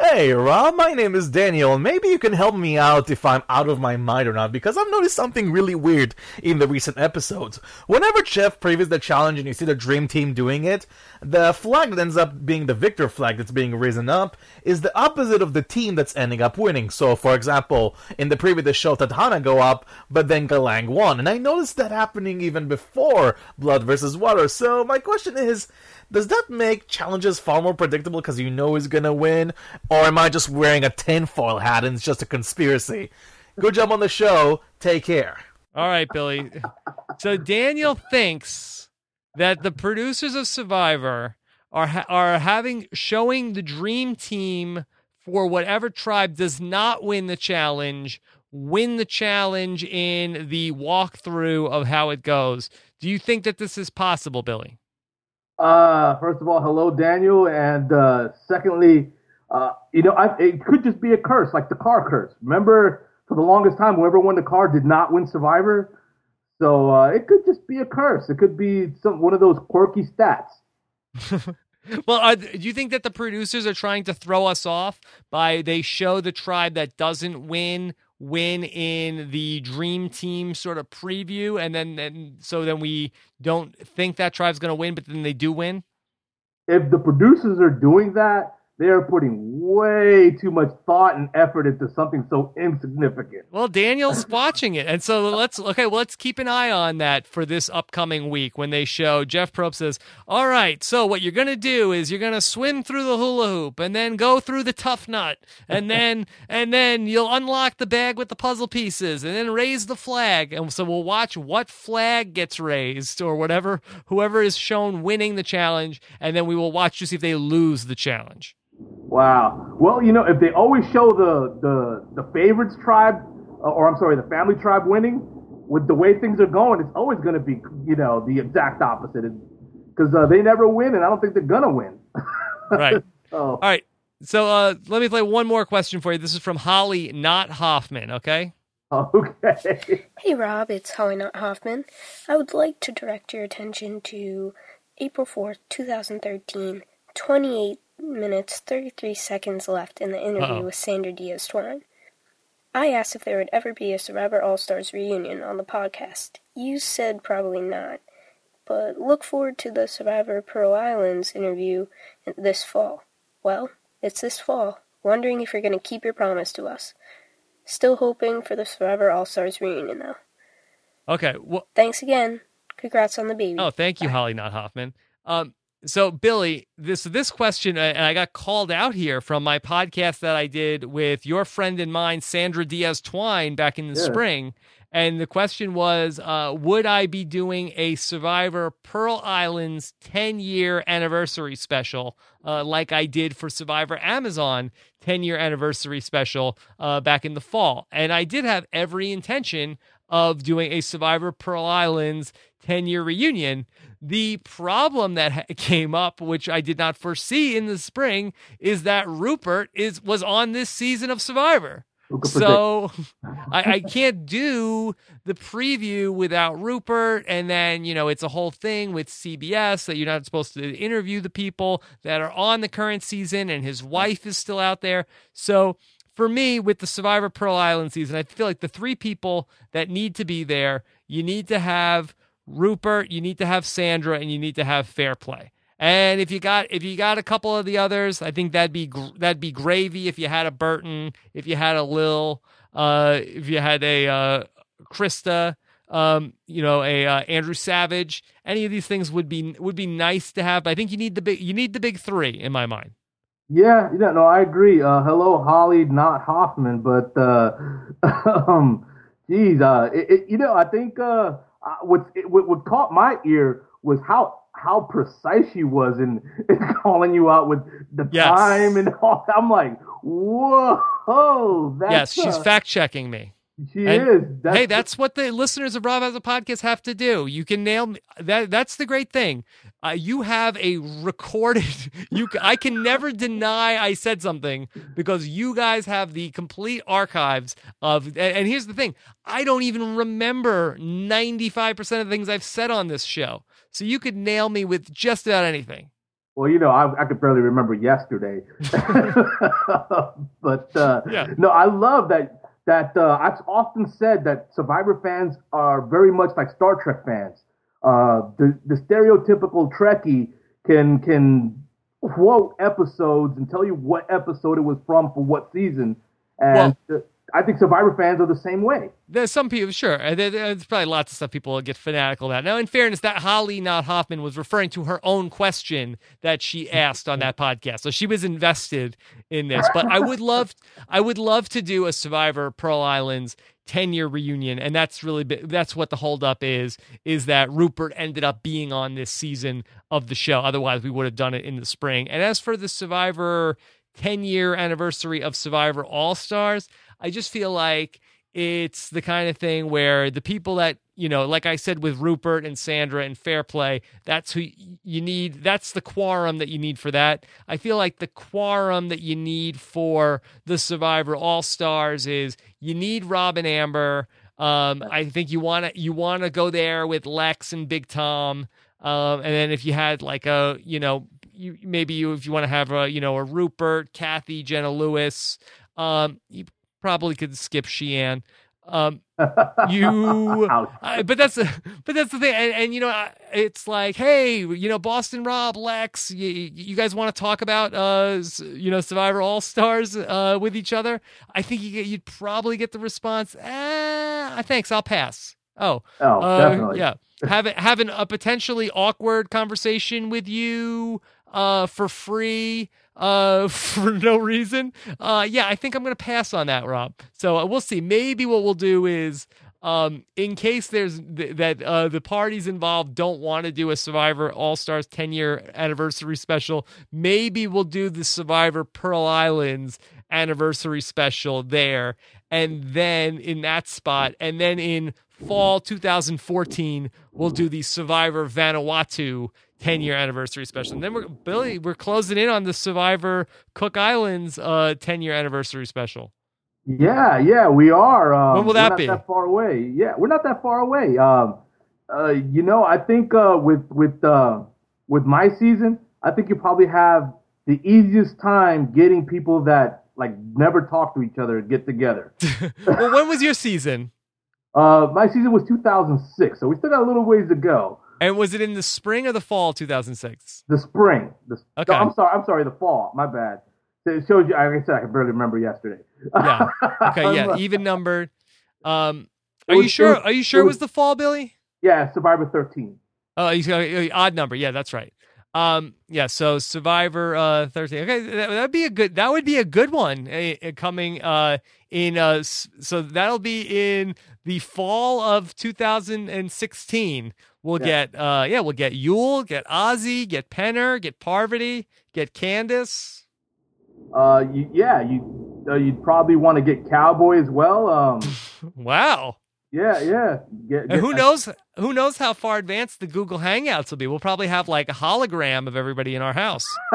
Hey, Rob, my name is Daniel, and maybe you can help me out if I'm out of my mind or not, because I've noticed something really weird in the recent episodes. Whenever Jeff previews the challenge and you see the Dream Team doing it, the flag that ends up being the victor flag that's being risen up is the opposite of the team that's ending up winning. So, for example, in the preview, the show Tadhana go up, but then Galang won, and I noticed that happening even before Blood versus Water. So, my question is, does that make challenges far more predictable because you know he's gonna win? Or am I just wearing a tinfoil hat and it's just a conspiracy? Good job on the show. Take care. All right, Billy. So Daniel thinks that the producers of Survivor are ha- are having showing the dream team for whatever tribe does not win the challenge win the challenge in the walkthrough of how it goes. Do you think that this is possible, Billy? Uh, first of all, hello, Daniel, and uh, secondly, uh, you know, I, it could just be a curse, like the car curse. Remember, for the longest time, whoever won the car did not win Survivor. So uh, it could just be a curse. It could be some one of those quirky stats. *laughs* well, are, do you think that the producers are trying to throw us off by they show the tribe that doesn't win win in the dream team sort of preview and then, then so then we don't think that tribe's going to win but then they do win? If the producers are doing that they are putting way too much thought and effort into something so insignificant. Well, Daniel's watching it, and so let's okay. Well, let's keep an eye on that for this upcoming week when they show. Jeff Probst says, "All right, so what you're gonna do is you're gonna swim through the hula hoop and then go through the tough nut, and then *laughs* and then you'll unlock the bag with the puzzle pieces, and then raise the flag. And so we'll watch what flag gets raised or whatever whoever is shown winning the challenge, and then we will watch to see if they lose the challenge." Wow. Well, you know, if they always show the the the favorites tribe, uh, or I'm sorry, the family tribe winning, with the way things are going, it's always going to be, you know, the exact opposite. Because uh, they never win, and I don't think they're gonna win. *laughs* right. so. All right. So uh, let me play one more question for you. This is from Holly, not Hoffman. Okay. Okay. *laughs* Hey Rob, it's Holly, not Hoffman. I would like to direct your attention to April fourth, two thousand thirteen. 28 minutes 33 seconds left in the interview Uh-oh. with Sandra Diaz Twine. I asked if there would ever be a Survivor All Stars reunion on the podcast. You said probably not, but look forward to the Survivor Pearl Islands interview this fall. Well, it's this fall. Wondering if you're going to keep your promise to us. Still hoping for the Survivor All Stars reunion, though. Okay. Well, thanks again. Congrats on the baby. Oh, thank you, Bye. Holly, not Hoffman. Um, so Billy, this this question, and I got called out here from my podcast that I did with your friend and mine, Sandra Diaz Twine, back in the yeah. spring. And the question was, uh, would I be doing a Survivor Pearl Islands 10 year anniversary special, uh, like I did for Survivor Amazon 10 year anniversary special uh, back in the fall? And I did have every intention of doing a Survivor Pearl Islands 10 year reunion. The problem that came up, which I did not foresee in the spring, is that Rupert is was on this season of Survivor. So *laughs* I, I, can't do the preview without Rupert. And then, you know, it's a whole thing with CBS that you're not supposed to interview the people that are on the current season, and his wife is still out there. So for me, with the Survivor Pearl Island season, I feel like the three people that need to be there, you need to have Rupert, you need to have Sandra, and you need to have Fair Play. And if you got if you got a couple of the others, I think that'd be that'd be gravy. If you had a Burton, if you had a Lil, uh, if you had a uh, Christa, um, you know, a uh, Andrew Savage, any of these things would be would be nice to have. But I think you need the big you need the big three in my mind. Yeah, yeah, no, I agree. Uh, hello, Holly, not Hoffman, but uh, *laughs* um, geez, uh, it, it, you know, I think uh, uh, what, what what caught my ear was how how precise she was in, *laughs* in calling you out with the yes. time and all. I'm like, whoa, that's yes, she's fact checking me. She and, is. That's hey, that's what the listeners of Rob has a podcast have to do. You can nail me. that. That's the great thing. Uh, you have a recorded. *laughs* You, I can never deny I said something because you guys have the complete archives of. And, and here's the thing: I don't even remember ninety five percent of the things I've said on this show. So you could nail me with just about anything. Well, you know, I, I could barely remember yesterday. *laughs* *laughs* but uh, yeah. no, I love that that uh, I've often said that Survivor fans are very much like Star Trek fans. Uh, the the stereotypical Trekkie can can quote episodes and tell you what episode it was from for what season, and well, I think Survivor fans are the same way. There's some people, sure. Uh, there's probably lots of stuff people get fanatical about. Now, in fairness, that Holly, not Hoffman, was referring to her own question that she asked on that podcast, so she was invested in this. But I would love, I would love to do a Survivor Pearl Islands 10 year reunion and that's really that's what the holdup is is that rupert ended up being on this season of the show otherwise we would have done it in the spring and as for the survivor 10 year anniversary of survivor all stars I just feel like it's the kind of thing where the people that you know like i said with rupert and sandra and fair play that's who you need that's the quorum that you need for that. I feel like the quorum that you need for the survivor all stars is you need Robin amber. Um, I think you want to you want to go there with Lex and Big Tom, um, and then if you had like a you know you maybe you if you want to have a you know a Rupert, Kathy, Jenna Lewis, um, you probably could skip Shii Ann. Um, you, *laughs* uh, but that's but that's the thing, and, and you know, it's like, hey, you know, Boston Rob, Lex, you, you guys want to talk about, uh, you know, Survivor All Stars, uh, with each other? I think you, you'd probably get the response, eh, thanks, I'll pass. Oh, oh, uh, definitely. yeah, having having a potentially awkward conversation with you, uh, for free uh, *laughs* for no reason. Uh, yeah, I think I'm going to pass on that, Rob. So uh, we'll see. Maybe what we'll do is, um, in case there's th- that uh, the parties involved don't want to do a Survivor All Stars 10 year anniversary special, maybe we'll do the Survivor Pearl Islands anniversary special there, and then in that spot, and then in fall 2014 we'll do the Survivor Vanuatu 10 year anniversary special. And then we're Billy, we're closing in on the Survivor Cook Islands uh 10 year anniversary special. Yeah, yeah, we are. Um, when will that we're not be? That far away. Yeah, we're not that far away. Um, uh, you know, I think uh, with with uh, with my season, I think you probably have the easiest time getting people that like never talk to each other get together. *laughs* well, when was your season? Uh, my season was 2006, so we still got a little ways to go. And was it in the spring or the fall 2006? The spring. The, okay. No, I'm sorry. I'm sorry. The fall. My bad. It shows you. Like I said, I can barely remember yesterday. yeah. *laughs* Okay. Yeah. Even numbered. Um, are was, you sure? Was, are you sure it was, it was, the fall, Billy? Yeah, Survivor 13. Oh, got uh, odd number. Yeah, that's right. Um, yeah. So Survivor uh, 13. Okay, that, would be a good. That would be a good one uh, coming uh, in. Uh, so that'll be in the fall of 2016. We'll yeah. get uh yeah, we'll get Yul, get Ozzy, get Penner, get Parvati, get Candice. Uh you, yeah, you uh, you'd probably want to get Cowboy as well. Um *laughs* Wow. Yeah, yeah. Get, get, who knows? Who knows how far advanced the Google Hangouts will be? We'll probably have like a hologram of everybody in our house. *laughs*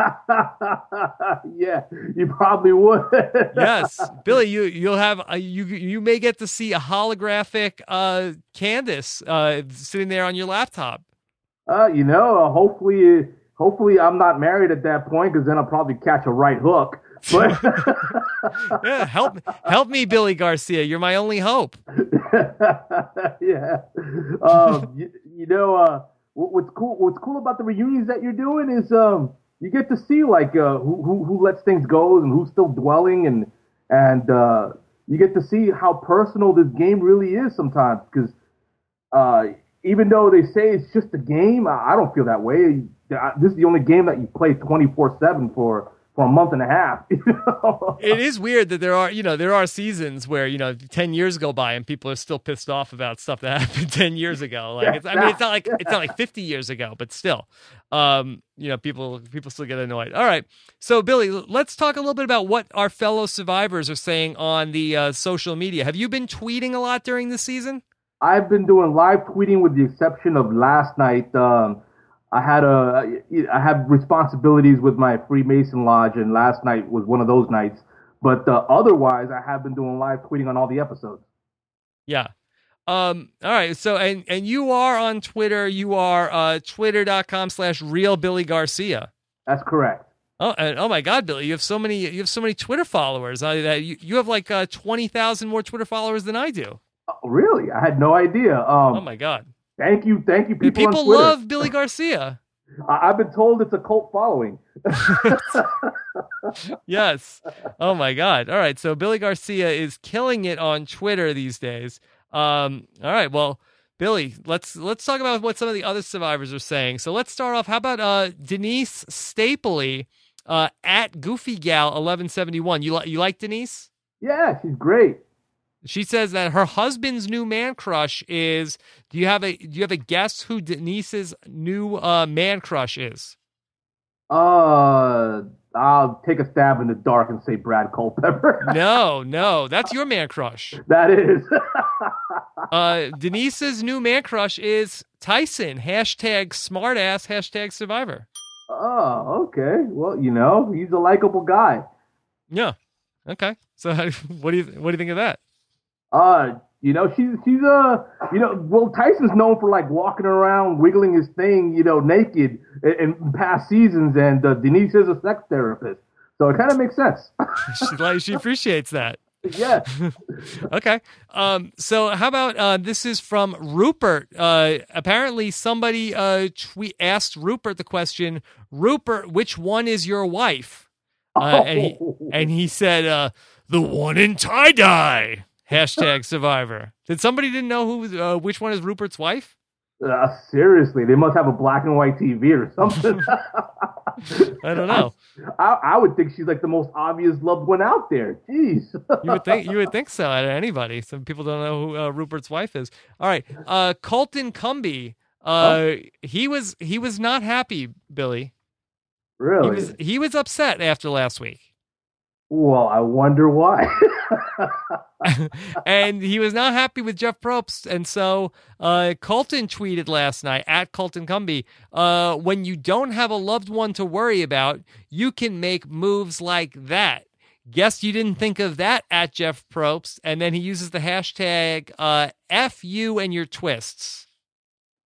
yeah, you probably would. *laughs* yes, Billy, you you'll have a, you you may get to see a holographic uh, Candice uh, sitting there on your laptop. Uh, you know, uh, hopefully, hopefully I'm not married at that point because then I'll probably catch a right hook. But *laughs* yeah, help help me, Billy Garcia. You're my only hope. *laughs* yeah. Um, you, you, know, uh, what's cool? What's cool about the reunions that you're doing is um, you get to see like uh, who, who who lets things go and who's still dwelling, and and uh, you get to see how personal this game really is sometimes. Because uh, even though they say it's just a game, I, I don't feel that way. This is the only game that you play 24 seven for for a month and a half. *laughs* You know? it is weird that there are, you know, there are seasons where you know, ten years go by and people are still pissed off about stuff that *laughs* happened ten years ago. Like, it's, I mean, it's not like it's not like fifty years ago, but still, um, you know, people people still get annoyed. All right, so Billy, let's talk a little bit about what our fellow survivors are saying on the uh, social media. Have you been tweeting a lot during the season? I've been doing live tweeting with the exception of last night. Um, I had a I have responsibilities with my Freemason lodge, and last night was one of those nights. But uh, otherwise, I have been doing live tweeting on all the episodes. Yeah. Um, all right. So, and and you are on Twitter. You are uh, twitter.com slash real Billy Garcia. That's correct. Oh, and, oh my God, Billy! You have so many. You have so many Twitter followers. I, Uh, you you have like uh, twenty thousand more Twitter followers than I do. Oh, really? I had no idea. Um, oh my God! Thank you, thank you, people. People love Billy Garcia. *laughs* I've been told it's a cult following. *laughs* yes. Oh my God. All right. So Billy Garcia is killing it on Twitter these days. Um, all right. Well, Billy, let's let's talk about what some of the other survivors are saying. So let's start off. How about uh, Denise Stapley uh, at Goofy Gal eleven seventy one? You like you like Denise? Yeah, she's great. She says that her husband's new man crush is. Do you have a Do you have a guess who Denise's new uh, man crush is? Uh, I'll take a stab in the dark and say Brad Culpepper. *laughs* no, no, that's your man crush. That is. *laughs* uh, Denise's new man crush is Tyson. Hashtag smartass. Hashtag survivor. Oh, okay. Well, you know, he's a likable guy. Yeah. Okay. So, *laughs* what do you what do you think of that? Uh, You know, she's she's uh you know, well Tyson's known for like walking around wiggling his thing, you know, naked in, in past seasons, and uh, Denise is a sex therapist, so it kind of makes sense. *laughs* she like she appreciates that. *laughs* yeah. *laughs* okay. Um, so how about uh, this is from Rupert. Uh, apparently somebody uh, tweet asked Rupert the question, Rupert, which one is your wife? Uh, and he and he said, uh, the one in tie dye. Hashtag Survivor. Did somebody didn't know who uh, which one is Rupert's wife? Uh, seriously, they must have a black and white TV or something. *laughs* *laughs* I don't know. I, I would think she's like the most obvious loved one out there. Jeez. you would think you would think so out of anybody. Some people don't know who uh, Rupert's wife is. All right, uh, Colton Cumby. Uh, oh. he was he was not happy, Billy. Really? He was he was upset after last week. Well, I wonder why. *laughs* *laughs* and he was not happy with Jeff Probst. And so uh, Colton tweeted last night at Colton Cumby uh, when you don't have a loved one to worry about, you can make moves like that. Guess you didn't think of that at Jeff Probst. And then he uses the hashtag uh, F you and your twists.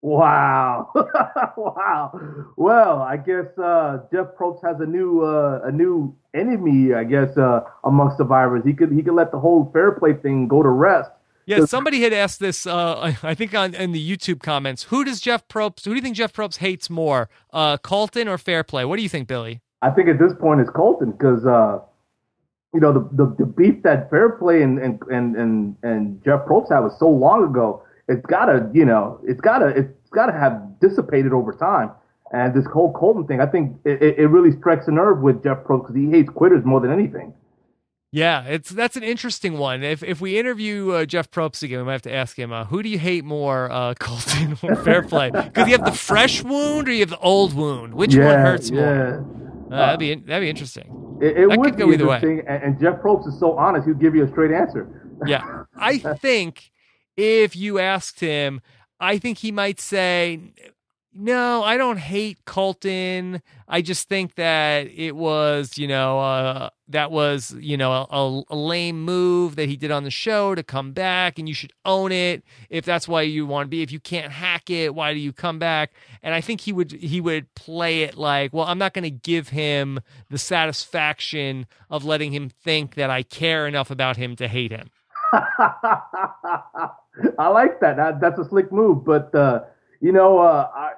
Wow, *laughs* wow. Well, I guess uh, Jeff Probst has a new uh, a new enemy. I guess uh, amongst survivors, he could he could let the whole fair play thing go to rest. Yeah, somebody had asked this. Uh, *laughs* I think on in the YouTube comments. Who does Jeff Probst? Who do you think Jeff Probst hates more, uh, Colton or fair play? What do you think, Billy? I think at this point it's Colton because uh, you know the, the, the beef that fair play and and and and, and Jeff Probst had was so long ago it's gotta, you know, it's gotta, it's gotta have dissipated over time. And this whole Colton thing, I think it, it really strikes a nerve with Jeff Probst because he hates quitters more than anything. Yeah, it's that's an interesting one. If if we interview uh, Jeff Probst again, we might have to ask him, uh, who do you hate more, uh, *laughs* Colton *laughs* or Fairplay? Because you have the fresh wound or you have the old wound. Which yeah, one hurts yeah. more? Uh, that'd be that'd be interesting. It, it would be interesting, and, and Jeff Probst is so honest; he'll give you a straight answer. Yeah, I *laughs* think if you asked him, I think he might say, no, I don't hate Colton. I just think that it was, you know, uh, that was, you know, a, a, lame move that he did on the show to come back, and you should own it. If that's why you want to be, if you can't hack it, why do you come back? And I think he would he would play it like, well, I'm not going to give him the satisfaction of letting him think that I care enough about him to hate him. *laughs* I like that. that. That's a slick move, but uh, you know, uh, I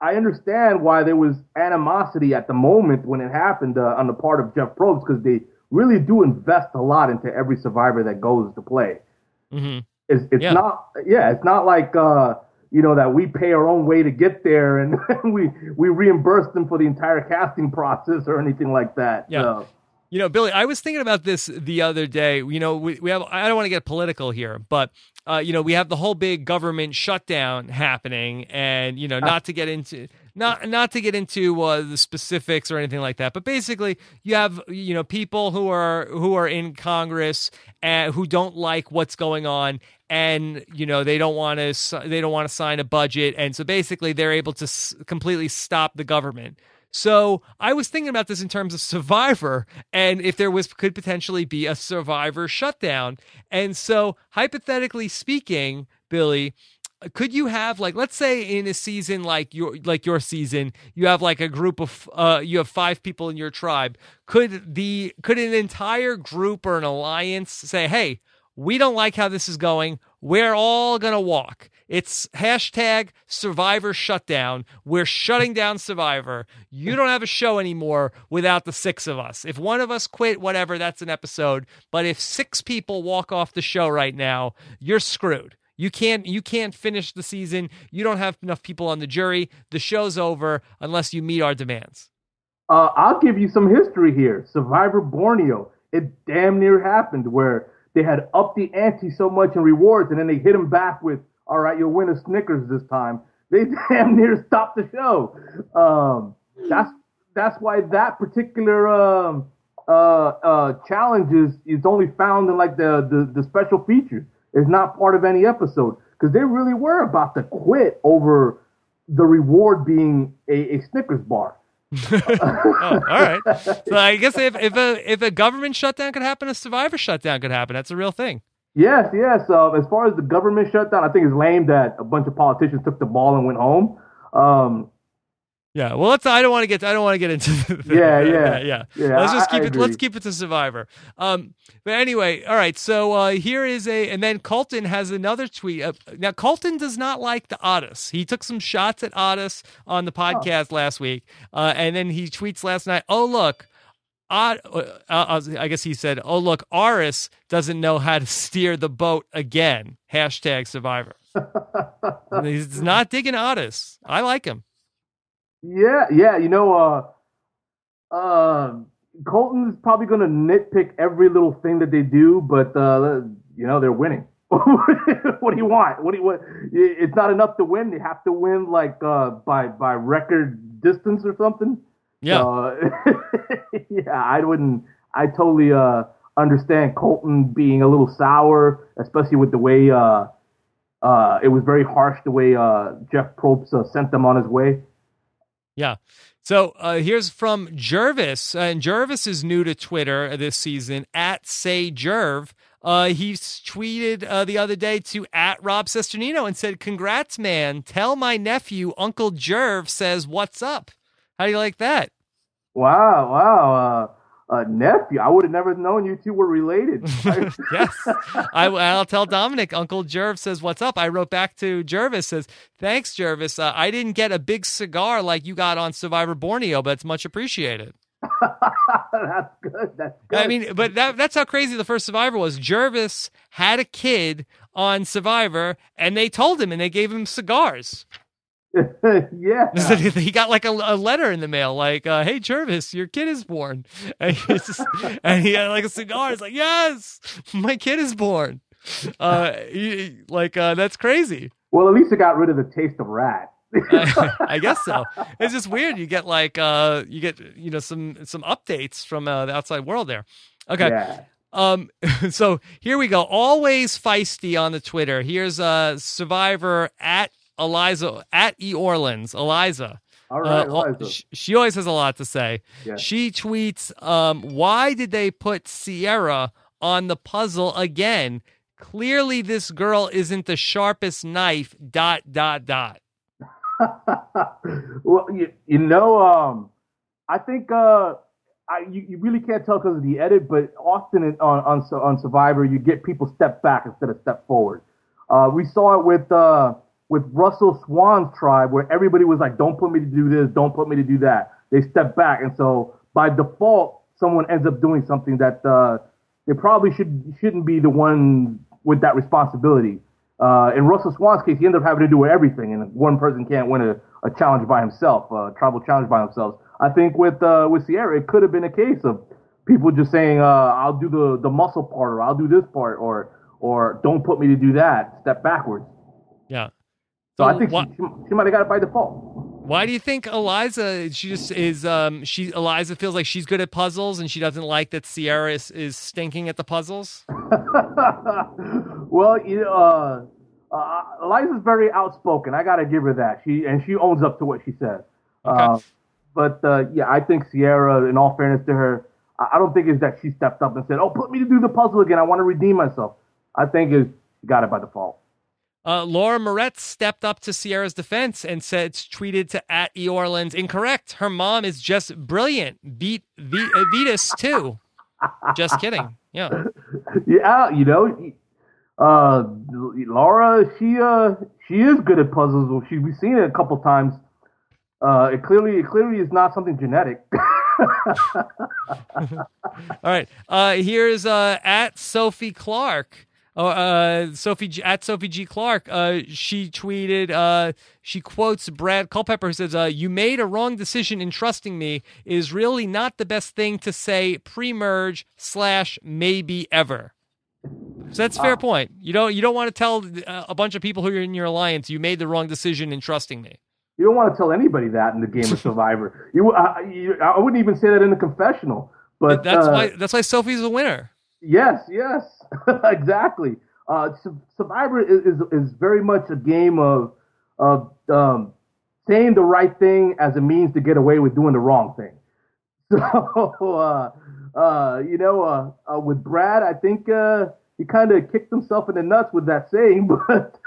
I understand why there was animosity at the moment when it happened uh, on the part of Jeff Probst because they really do invest a lot into every survivor that goes to play. Mm-hmm. It's, it's Yeah. not yeah, it's not like uh, you know that we pay our own way to get there and *laughs* we we reimburse them for the entire casting process or anything like that. Yeah. So, You know, Billy, I was thinking about this the other day. You know, we, we have, I don't want to get political here, but, uh, you know, we have the whole big government shutdown happening and, you know, not to get into, not, not to get into uh, the specifics or anything like that, but basically you have, you know, people who are, who are in Congress and who don't like what's going on and, you know, they don't want to, they don't want to sign a budget. And so basically they're able to s- completely stop the government. So I was thinking about this in terms of Survivor, and if there was could potentially be a Survivor shutdown. And so, hypothetically speaking, Billy, could you have like let's say in a season like your like your season you have like a group of uh you have five people in your tribe could the could an entire group or an alliance say hey we don't like how this is going we're all gonna walk it's hashtag survivor shutdown we're shutting down survivor you don't have a show anymore without the six of us if one of us quit whatever that's an episode but if six people walk off the show right now you're screwed you can't you can't finish the season. You don't have enough people on the jury. The show's over unless you meet our demands. Uh, I'll give you some history here. Survivor Borneo. It damn near happened where they had upped the ante so much in rewards, and then they hit them back with, "All right, you'll win a Snickers this time." *laughs* They damn near stopped the show. Um, that's that's why that particular um, uh, uh, challenge is, is only found in like the, the, the special features. It's not part of any episode because they really were about to quit over the reward being a, a Snickers bar. Oh, all right. So I guess if, if a if a government shutdown could happen, a survivor shutdown could happen. That's a real thing. Yes, yes. Uh, as far as the government shutdown, I think it's lame that a bunch of politicians took the ball and went home. Um, yeah, well, let's. I don't want to get. I don't want to get into. The, yeah, yeah, yeah, yeah. Let's just keep I it. Let's keep it to Survivor. Um, but anyway, all right. So uh, here is a, and then Colton has another tweet. Uh, now Colton does not like the Aras. He took some shots at Aras on the podcast oh. last week, uh, and then he tweets last night. Oh look, uh, I guess he said, "Oh look, Aras doesn't know how to steer the boat again." Hashtag Survivor. *laughs* He's not digging Aras. I like him. Yeah, yeah. You know, uh, uh, Colton's probably going to nitpick every little thing that they do, but uh, you know they're winning. *laughs* what do you want? What do you what? It's not enough to win. They have to win like uh, by by record distance or something. Yeah. Uh, *laughs* yeah, I wouldn't. I totally uh, understand Colton being a little sour, especially with the way uh, uh, it was very harsh the way uh, Jeff Probst uh, sent them on his way. Yeah. So uh, here's from Gervase, and Gervase is new to Twitter this season at Say Jerv. Uh, he tweeted uh, the other day to at Rob Cesternino and said, "Congrats, man! Tell my nephew Uncle Jerv says what's up." How do you like that? Wow, wow. Uh, uh, nephew, I would have never known you two were related. *laughs* yes, I, will tell Dominic. Uncle Jerv says, "What's up?" I wrote back to Gervase says, "Thanks, Gervase. Uh, I didn't get a big cigar like you got on Survivor Borneo, but it's much appreciated." *laughs* that's good. That's good. I mean, but that, that's how crazy the first Survivor was. Gervase had a kid on Survivor, and they told him, and they gave him cigars. *laughs* yeah. *laughs* he got like a, a, letter in the mail, like, uh, "Hey, Gervase, your kid is born," *laughs* and, just, and he had like a cigar. He's like, "Yes, my kid is born." Uh, he, like uh, that's crazy. Well, at least it got rid of the taste of rat. I, I guess so. It's just weird. You get like uh, you get you know some some updates from uh, the outside world there. Okay. Yeah. Um, so here we go. Always feisty on the Twitter. Here's a uh, survivor at Eliza at E Orlins. Eliza. All right, uh, Eliza. She always has a lot to say. Yeah. She tweets, um, "Why did they put Ciera on the puzzle again? Clearly, this girl isn't the sharpest knife." Dot dot dot. *laughs* well, you, you know, um, I think uh, I, you, you really can't tell because of the edit, but often in, on, on on Survivor, you get people step back instead of step forward. Uh, we saw it with uh, with Russell Swan's tribe, where everybody was like, "Don't put me to do this, don't put me to do that." They step back, and so by default, someone ends up doing something that uh, they probably should shouldn't be the one with that responsibility. Uh, in Russell Swan's case, he ended up having to do everything, and one person can't win a, a challenge by himself, a tribal challenge by themselves. I think with uh, with Ciera, it could have been a case of people just saying, uh, "I'll do the the muscle part," or "I'll do this part," or or "Don't put me to do that." Step backwards. So, so I think she, she might have got it by default. Why do you think Eliza? She just is. Um, she Eliza feels like she's good at puzzles, and she doesn't like that Ciera is, is stinking at the puzzles. *laughs* well, you know, uh, uh, Eliza's very outspoken. I gotta give her that. She and she owns up to what she says. Okay. Uh, but uh, yeah, I think Ciera, in all fairness to her, I don't think it's that she stepped up and said, "Oh, put me to do the puzzle again. I want to redeem myself." I think is she got it by default. Uh, Laura Morett stepped up to Ciera's defense and said, it's tweeted to at E Orlins, incorrect. Her mom is just brilliant. Beat v- uh, Vytas too. just kidding. Yeah. Yeah, you know, uh, Laura, she uh, she is good at puzzles. She we've seen it a couple times. Uh, it clearly it clearly is not something genetic. *laughs* *laughs* All right. Uh, here's uh, at Sophie Clark. Oh, uh, Sophie at Sophie G Clark. Uh, she tweeted. Uh, she quotes Brad Culpepper, who says, uh, "You made a wrong decision in trusting me. Is really not the best thing to say pre-merge slash maybe ever." So that's a fair point. You don't you don't want to tell uh, a bunch of people who are in your alliance you made the wrong decision in trusting me. You don't want to tell anybody that in the game of *laughs* Survivor. you, uh, you, I wouldn't even say that in the confessional. But that's why that's why Sophie's a winner. Yes, yes, *laughs* exactly. Uh, Survivor is, is, is very much a game of of um, saying the right thing as a means to get away with doing the wrong thing. *laughs* So uh, uh, you know, uh, uh, with Brad, I think uh, he kind of kicked himself in the nuts with that saying, *laughs* but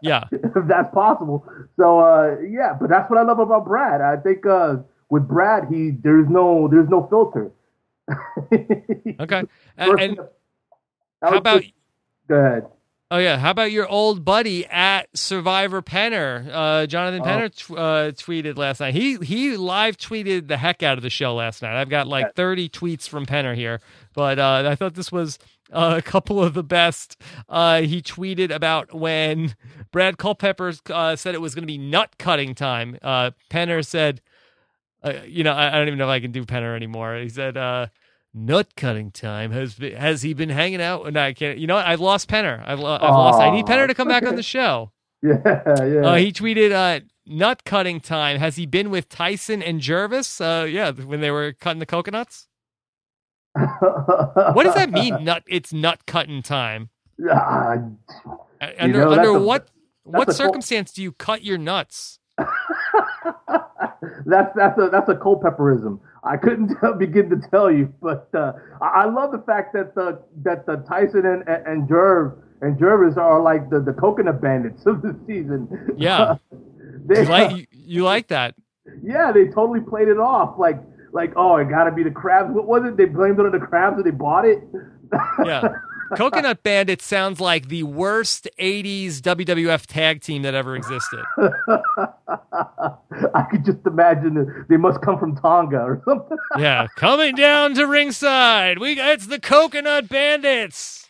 yeah, if that's possible. So uh, yeah, but that's what I love about Brad. I think uh, with Brad, he there's no there's no filter. okay, and, and how about? Just, go ahead. Oh yeah, how about your old buddy at Survivor Penner? Uh, Jonathan oh. Penner t- uh, tweeted last night. He he live tweeted the heck out of the show last night. I've got like thirty tweets from Penner here, but uh, I thought this was uh, a couple of the best. Uh, he tweeted about when Brad Culpepper uh, said it was going to be nut cutting time. Penner said, "You know, I, I, don't even know if I can do Penner anymore." He said nut cutting time. Has has he been hanging out? No, I can't. You know, what? I've lost Penner. I've, I've lost. I need Penner to come back on the show. *laughs* Yeah, yeah. Uh, he tweeted, uh, "Nut cutting time. Has he been with Tyson and Gervase? Uh, yeah, when they were cutting the coconuts. *laughs* what does that mean? Nut. It's nut cutting time. Uh, under know, under what a, what circumstance do you cut your nuts? *laughs* that's that's a that's a Culpepperism. I couldn't *laughs* tell, begin to tell you, but uh, I, I love the fact that the that the Tyson and and Jerv and Gervase are like the, the coconut bandits *laughs* of the season. Yeah, *laughs* they, you like you, you like that? Yeah, they totally played it off like like oh, it got to be the crabs. What was it? They blamed it on the crabs and they bought it. yeah. Coconut Bandit sounds like the worst 80s WWF tag team that ever existed. *laughs* I could just imagine they must come from Tonga or something. *laughs* yeah, coming down to ringside. We it's the Coconut Bandits.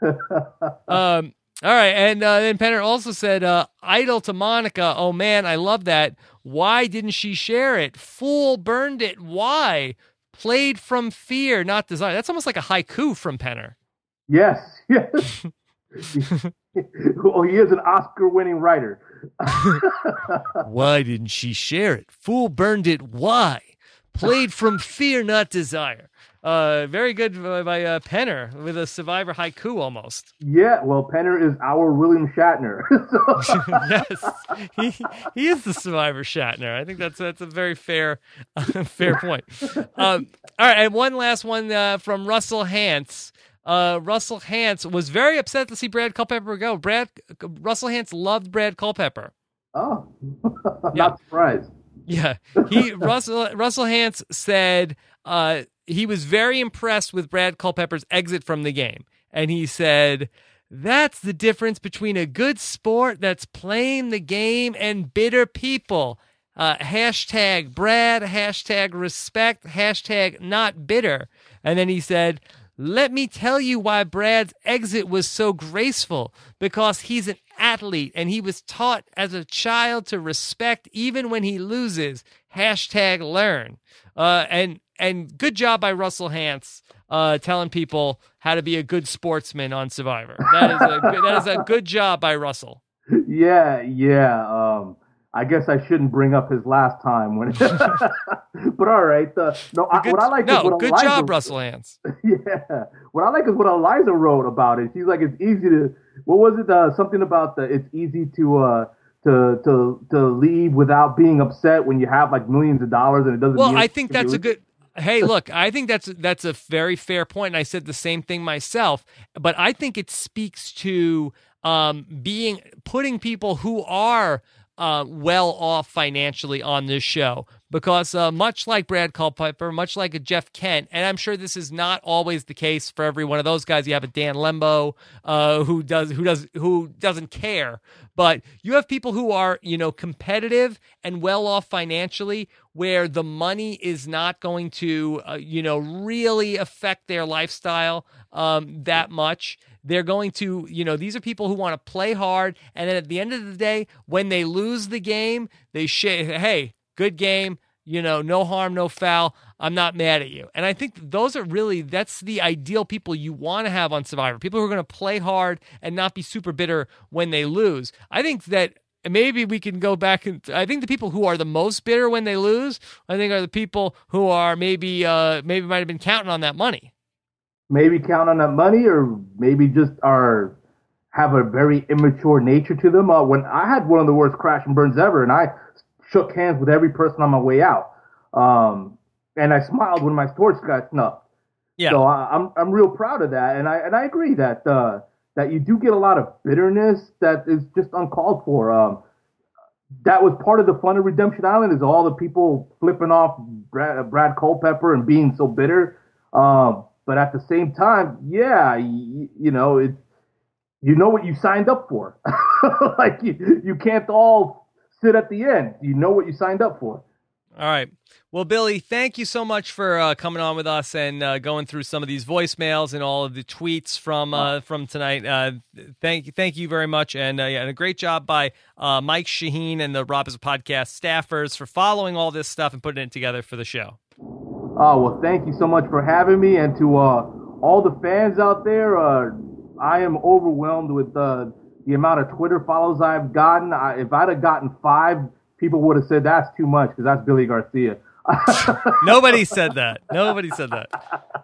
*laughs* um all right, and uh, then Penner also said, uh, "Idol to Monica. Oh man, I love that. Why didn't she share it? Fool burned it. Why? Played from fear, not desire. That's almost like a haiku from Penner. Yes, *laughs* yes. *laughs* well, he is an Oscar-winning writer. *laughs* Why didn't she share it? Fool burned it. Why? Played from fear, not desire. Uh, very good by uh, Penner with a Survivor haiku almost. Yeah, well, Penner is our William Shatner. yes, he he is the Survivor Shatner. I think that's that's a very fair uh, fair point. Um, all right, and one last one uh, from Russell Hantz uh, Russell Hantz was very upset to see Brad Culpepper go. Brad Russell Hantz loved Brad Culpepper. Oh, *laughs* not yeah. surprised. Yeah, he *laughs* Russell Russell Hantz said uh, he was very impressed with Brad Culpepper's exit from the game, and he said. That's the difference between a good sport that's playing the game and bitter people. Uh, hashtag Brad, hashtag respect, hashtag not bitter. And then he said, let me tell you why Brad's exit was so graceful because he's an athlete and he was taught as a child to respect even when he loses. Hashtag learn. Uh, and and good job by Russell Hantz uh, telling people how to be a good sportsman on Survivor. That is a that is a good job by Russell. *laughs* Yeah, yeah. Um, I guess I shouldn't bring up his last time when. *laughs* but all right, uh, no. I, what I like no, is what good Eliza, job, Russell Hantz. *laughs* Yeah, what I like is what Eliza wrote about it. She's like, it's easy to. What was it? Uh, something about the. It's easy to. Uh, to to to leave without being upset when you have like millions of dollars and it doesn't. Well, I think that's a good. Hey, *laughs* look, I think that's that's a very fair point. And I said the same thing myself, but I think it speaks to um, being putting people who are uh, well off financially on this show because uh, much like Brad Culpepper, much like a Jeff Kent, and I'm sure this is not always the case for every one of those guys. You have a Dan Lembo uh, who does who does who doesn't care, but you have people who are you know competitive and well off financially, where the money is not going to uh, you know really affect their lifestyle um, that much they're going to, you know, these are people who want to play hard. And then at the end of the day, when they lose the game, they say, hey, good game. You know, no harm, no foul. I'm not mad at you. And I think those are really, that's the ideal people you want to have on Survivor. People who are going to play hard and not be super bitter when they lose. I think that maybe we can go back and I think the people who are the most bitter when they lose, I think are the people who are maybe uh maybe might have been counting on that money maybe count on that money or maybe just are have a very immature nature to them. Uh, when I had one of the worst crash and burns ever, and I shook hands with every person on my way out, um, and I smiled when my torch got snuffed. Yeah. So I, I'm I'm real proud of that, and I and I agree that uh, that you do get a lot of bitterness that is just uncalled for. Um, that was part of the fun of Redemption Island is all the people flipping off Brad, Brad Culpepper and being so bitter. Um, but at the same time, yeah, you, you know, it, you know what you signed up for. *laughs* like you, you can't all sit at the end. You know what you signed up for. All right. Well, Billy, thank you so much for uh, coming on with us and uh, going through some of these voicemails and all of the tweets from uh, from tonight. Uh, thank thank you very much, and uh, yeah, and a great job by uh, Mike Shaheen and the Rob Has a Podcast staffers for following all this stuff and putting it together for the show. Oh well, thank you so much for having me, and to all the fans out there. I am overwhelmed with the amount of Twitter follows I've gotten. I, if I'd have gotten five people would have said that's too much because that's Billy Garcia. *laughs* Nobody said that. Nobody said that.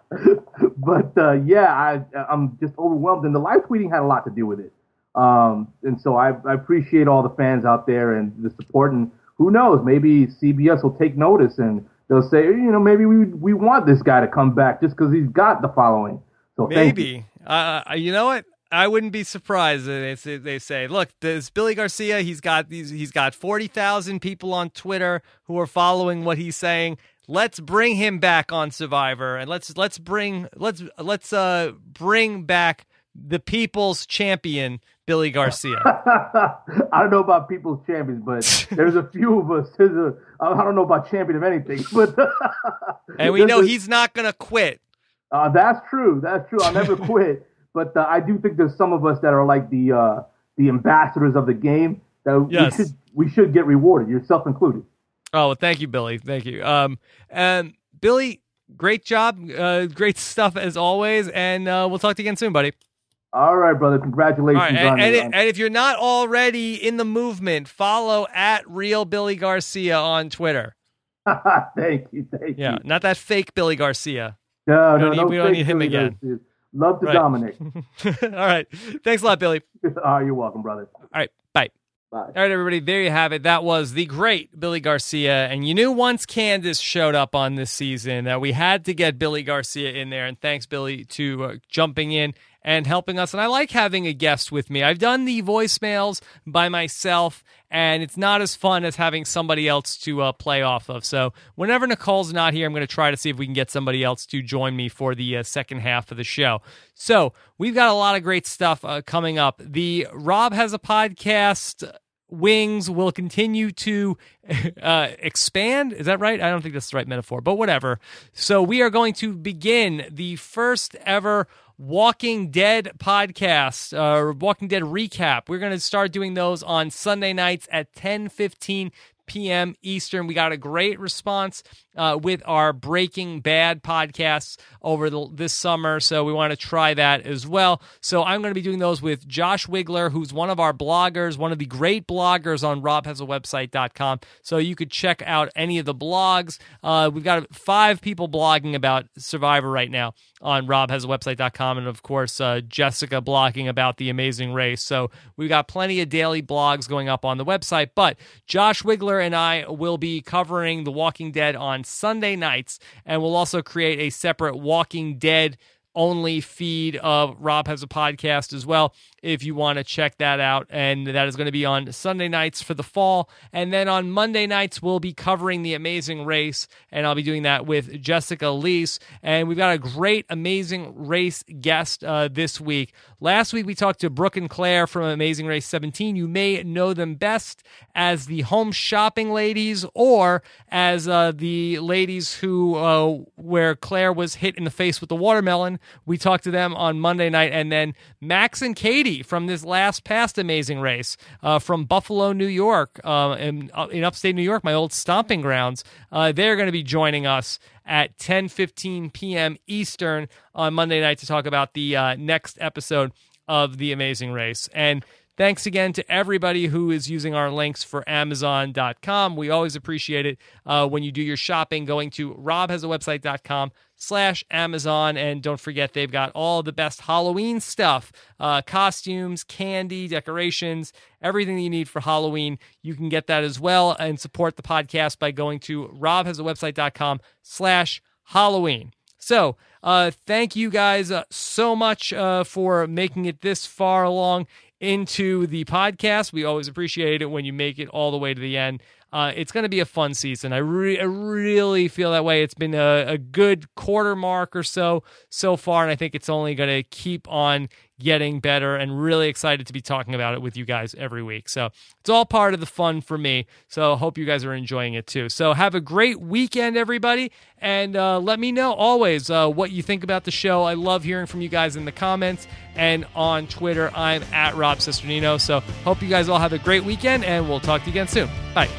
*laughs* but uh, yeah, I, I'm just overwhelmed, and the live tweeting had a lot to do with it. Um, and so I, I appreciate all the fans out there and the support. And who knows, maybe CBS will take notice and they'll say, you know, maybe we we want this guy to come back just because he's got the following. So maybe. You. Uh, you know what? I wouldn't be surprised if they say, "Look, this Billy Garcia. He's got these. He's got forty thousand people on Twitter who are following what he's saying. Let's bring him back on Survivor, and let's let's bring let's let's uh bring back the people's champion, Billy Garcia. *laughs* I don't know about people's champions, but there's a few of us. There's a I don't know about champion of anything, *laughs* but and we know a, he's not gonna quit. Uh, that's true. That's true. I'll never *laughs* quit. But uh, I do think there's some of us that are like the uh, the ambassadors of the game that yes. we should we should get rewarded, yourself included. Oh, well, thank you, Billy. Thank you. Um, and Billy, great job, uh, great stuff as always, and uh, we'll talk to you again soon, buddy. All right, brother. Congratulations. and, and, it, and, if you're not already in the movement, follow at Real Billy Garcia on Twitter. *laughs* thank you. Thank yeah, you. Yeah, not that fake Billy Garcia. No, we no, need, no. We don't need him Billy again. Garcia. Love to right. dominate. *laughs* All right. Thanks a lot, Billy. oh, *laughs* you're welcome, brother. All right. Bye. Bye. All right, everybody. There you have it. That was the great Billy Garcia. And you knew once Candice showed up on this season that we had to get Billy Garcia in there. And thanks, Billy, to uh, jumping in and helping us. And I like having a guest with me. I've done the voicemails by myself, and it's not as fun as having somebody else to uh, play off of. So whenever Nicole's not here, I'm going to try to see if we can get somebody else to join me for the uh, second half of the show. So we've got a lot of great stuff uh, coming up. The Rob has a podcast wings will continue to *laughs* uh, expand. Is that right? I don't think that's the right metaphor, but whatever. So we are going to begin the first ever Walking Dead podcast, uh, Walking Dead recap. We're going to start doing those on Sunday nights at 10 15 p.m. Eastern. We got a great response uh, with our Breaking Bad podcasts over the, this summer, so we want to try that as well. So I'm going to be doing those with Josh Wigler, who's one of our bloggers, one of the great bloggers on robhasawebsite.com. So you could check out any of the blogs. Uh, we've got five people blogging about Survivor right now on robhasawebsite.com and of course uh, jessica blogging about the amazing race. So we've got plenty of daily blogs going up on the website but josh Wigler and i will be covering the walking dead on sunday nights and we'll also create a separate walking dead only feed of rob has a podcast as well if you want to check that out. And that is going to be on Sunday nights for the fall. And then on Monday nights, we'll be covering the amazing race. And I'll be doing that with Jessica Liese. And we've got a great, amazing race guest uh, this week. Last week, we talked to Brooke and Claire from Amazing Race 17. You may know them best as the home shopping ladies or as uh, the ladies who, uh, where Claire was hit in the face with the watermelon. We talked to them on Monday night. And then Max and Katie from this last past amazing race uh, from Buffalo, New York, uh, in, uh, in upstate New York, my old stomping grounds. Uh, they're going to be joining us at 10:15 p.m. Eastern on Monday night to talk about the uh, next episode of the Amazing Race. And Thanks again to everybody who is using our links for Amazon.com. We always appreciate it uh, when you do your shopping going to robhasawebsite.com slash Amazon. And don't forget, they've got all the best Halloween stuff uh, costumes, candy, decorations, everything you need for Halloween. You can get that as well and support the podcast by going to robhasawebsite.com slash Halloween. So, uh, thank you guys uh, so much uh, for making it this far along into the podcast. We always appreciate it when you make it all the way to the end. Uh, it's going to be a fun season. I, re- I really feel that way. It's been a, a good quarter mark or so so far, and I think it's only going to keep on getting better and really excited to be talking about it with you guys every week. So it's all part of the fun for me. So hope you guys are enjoying it too. So have a great weekend, everybody. And uh, let me know always uh, what you think about the show. I love hearing from you guys in the comments and on Twitter. I'm at Rob Cesternino. So hope you guys all have a great weekend and we'll talk to you again soon. Bye.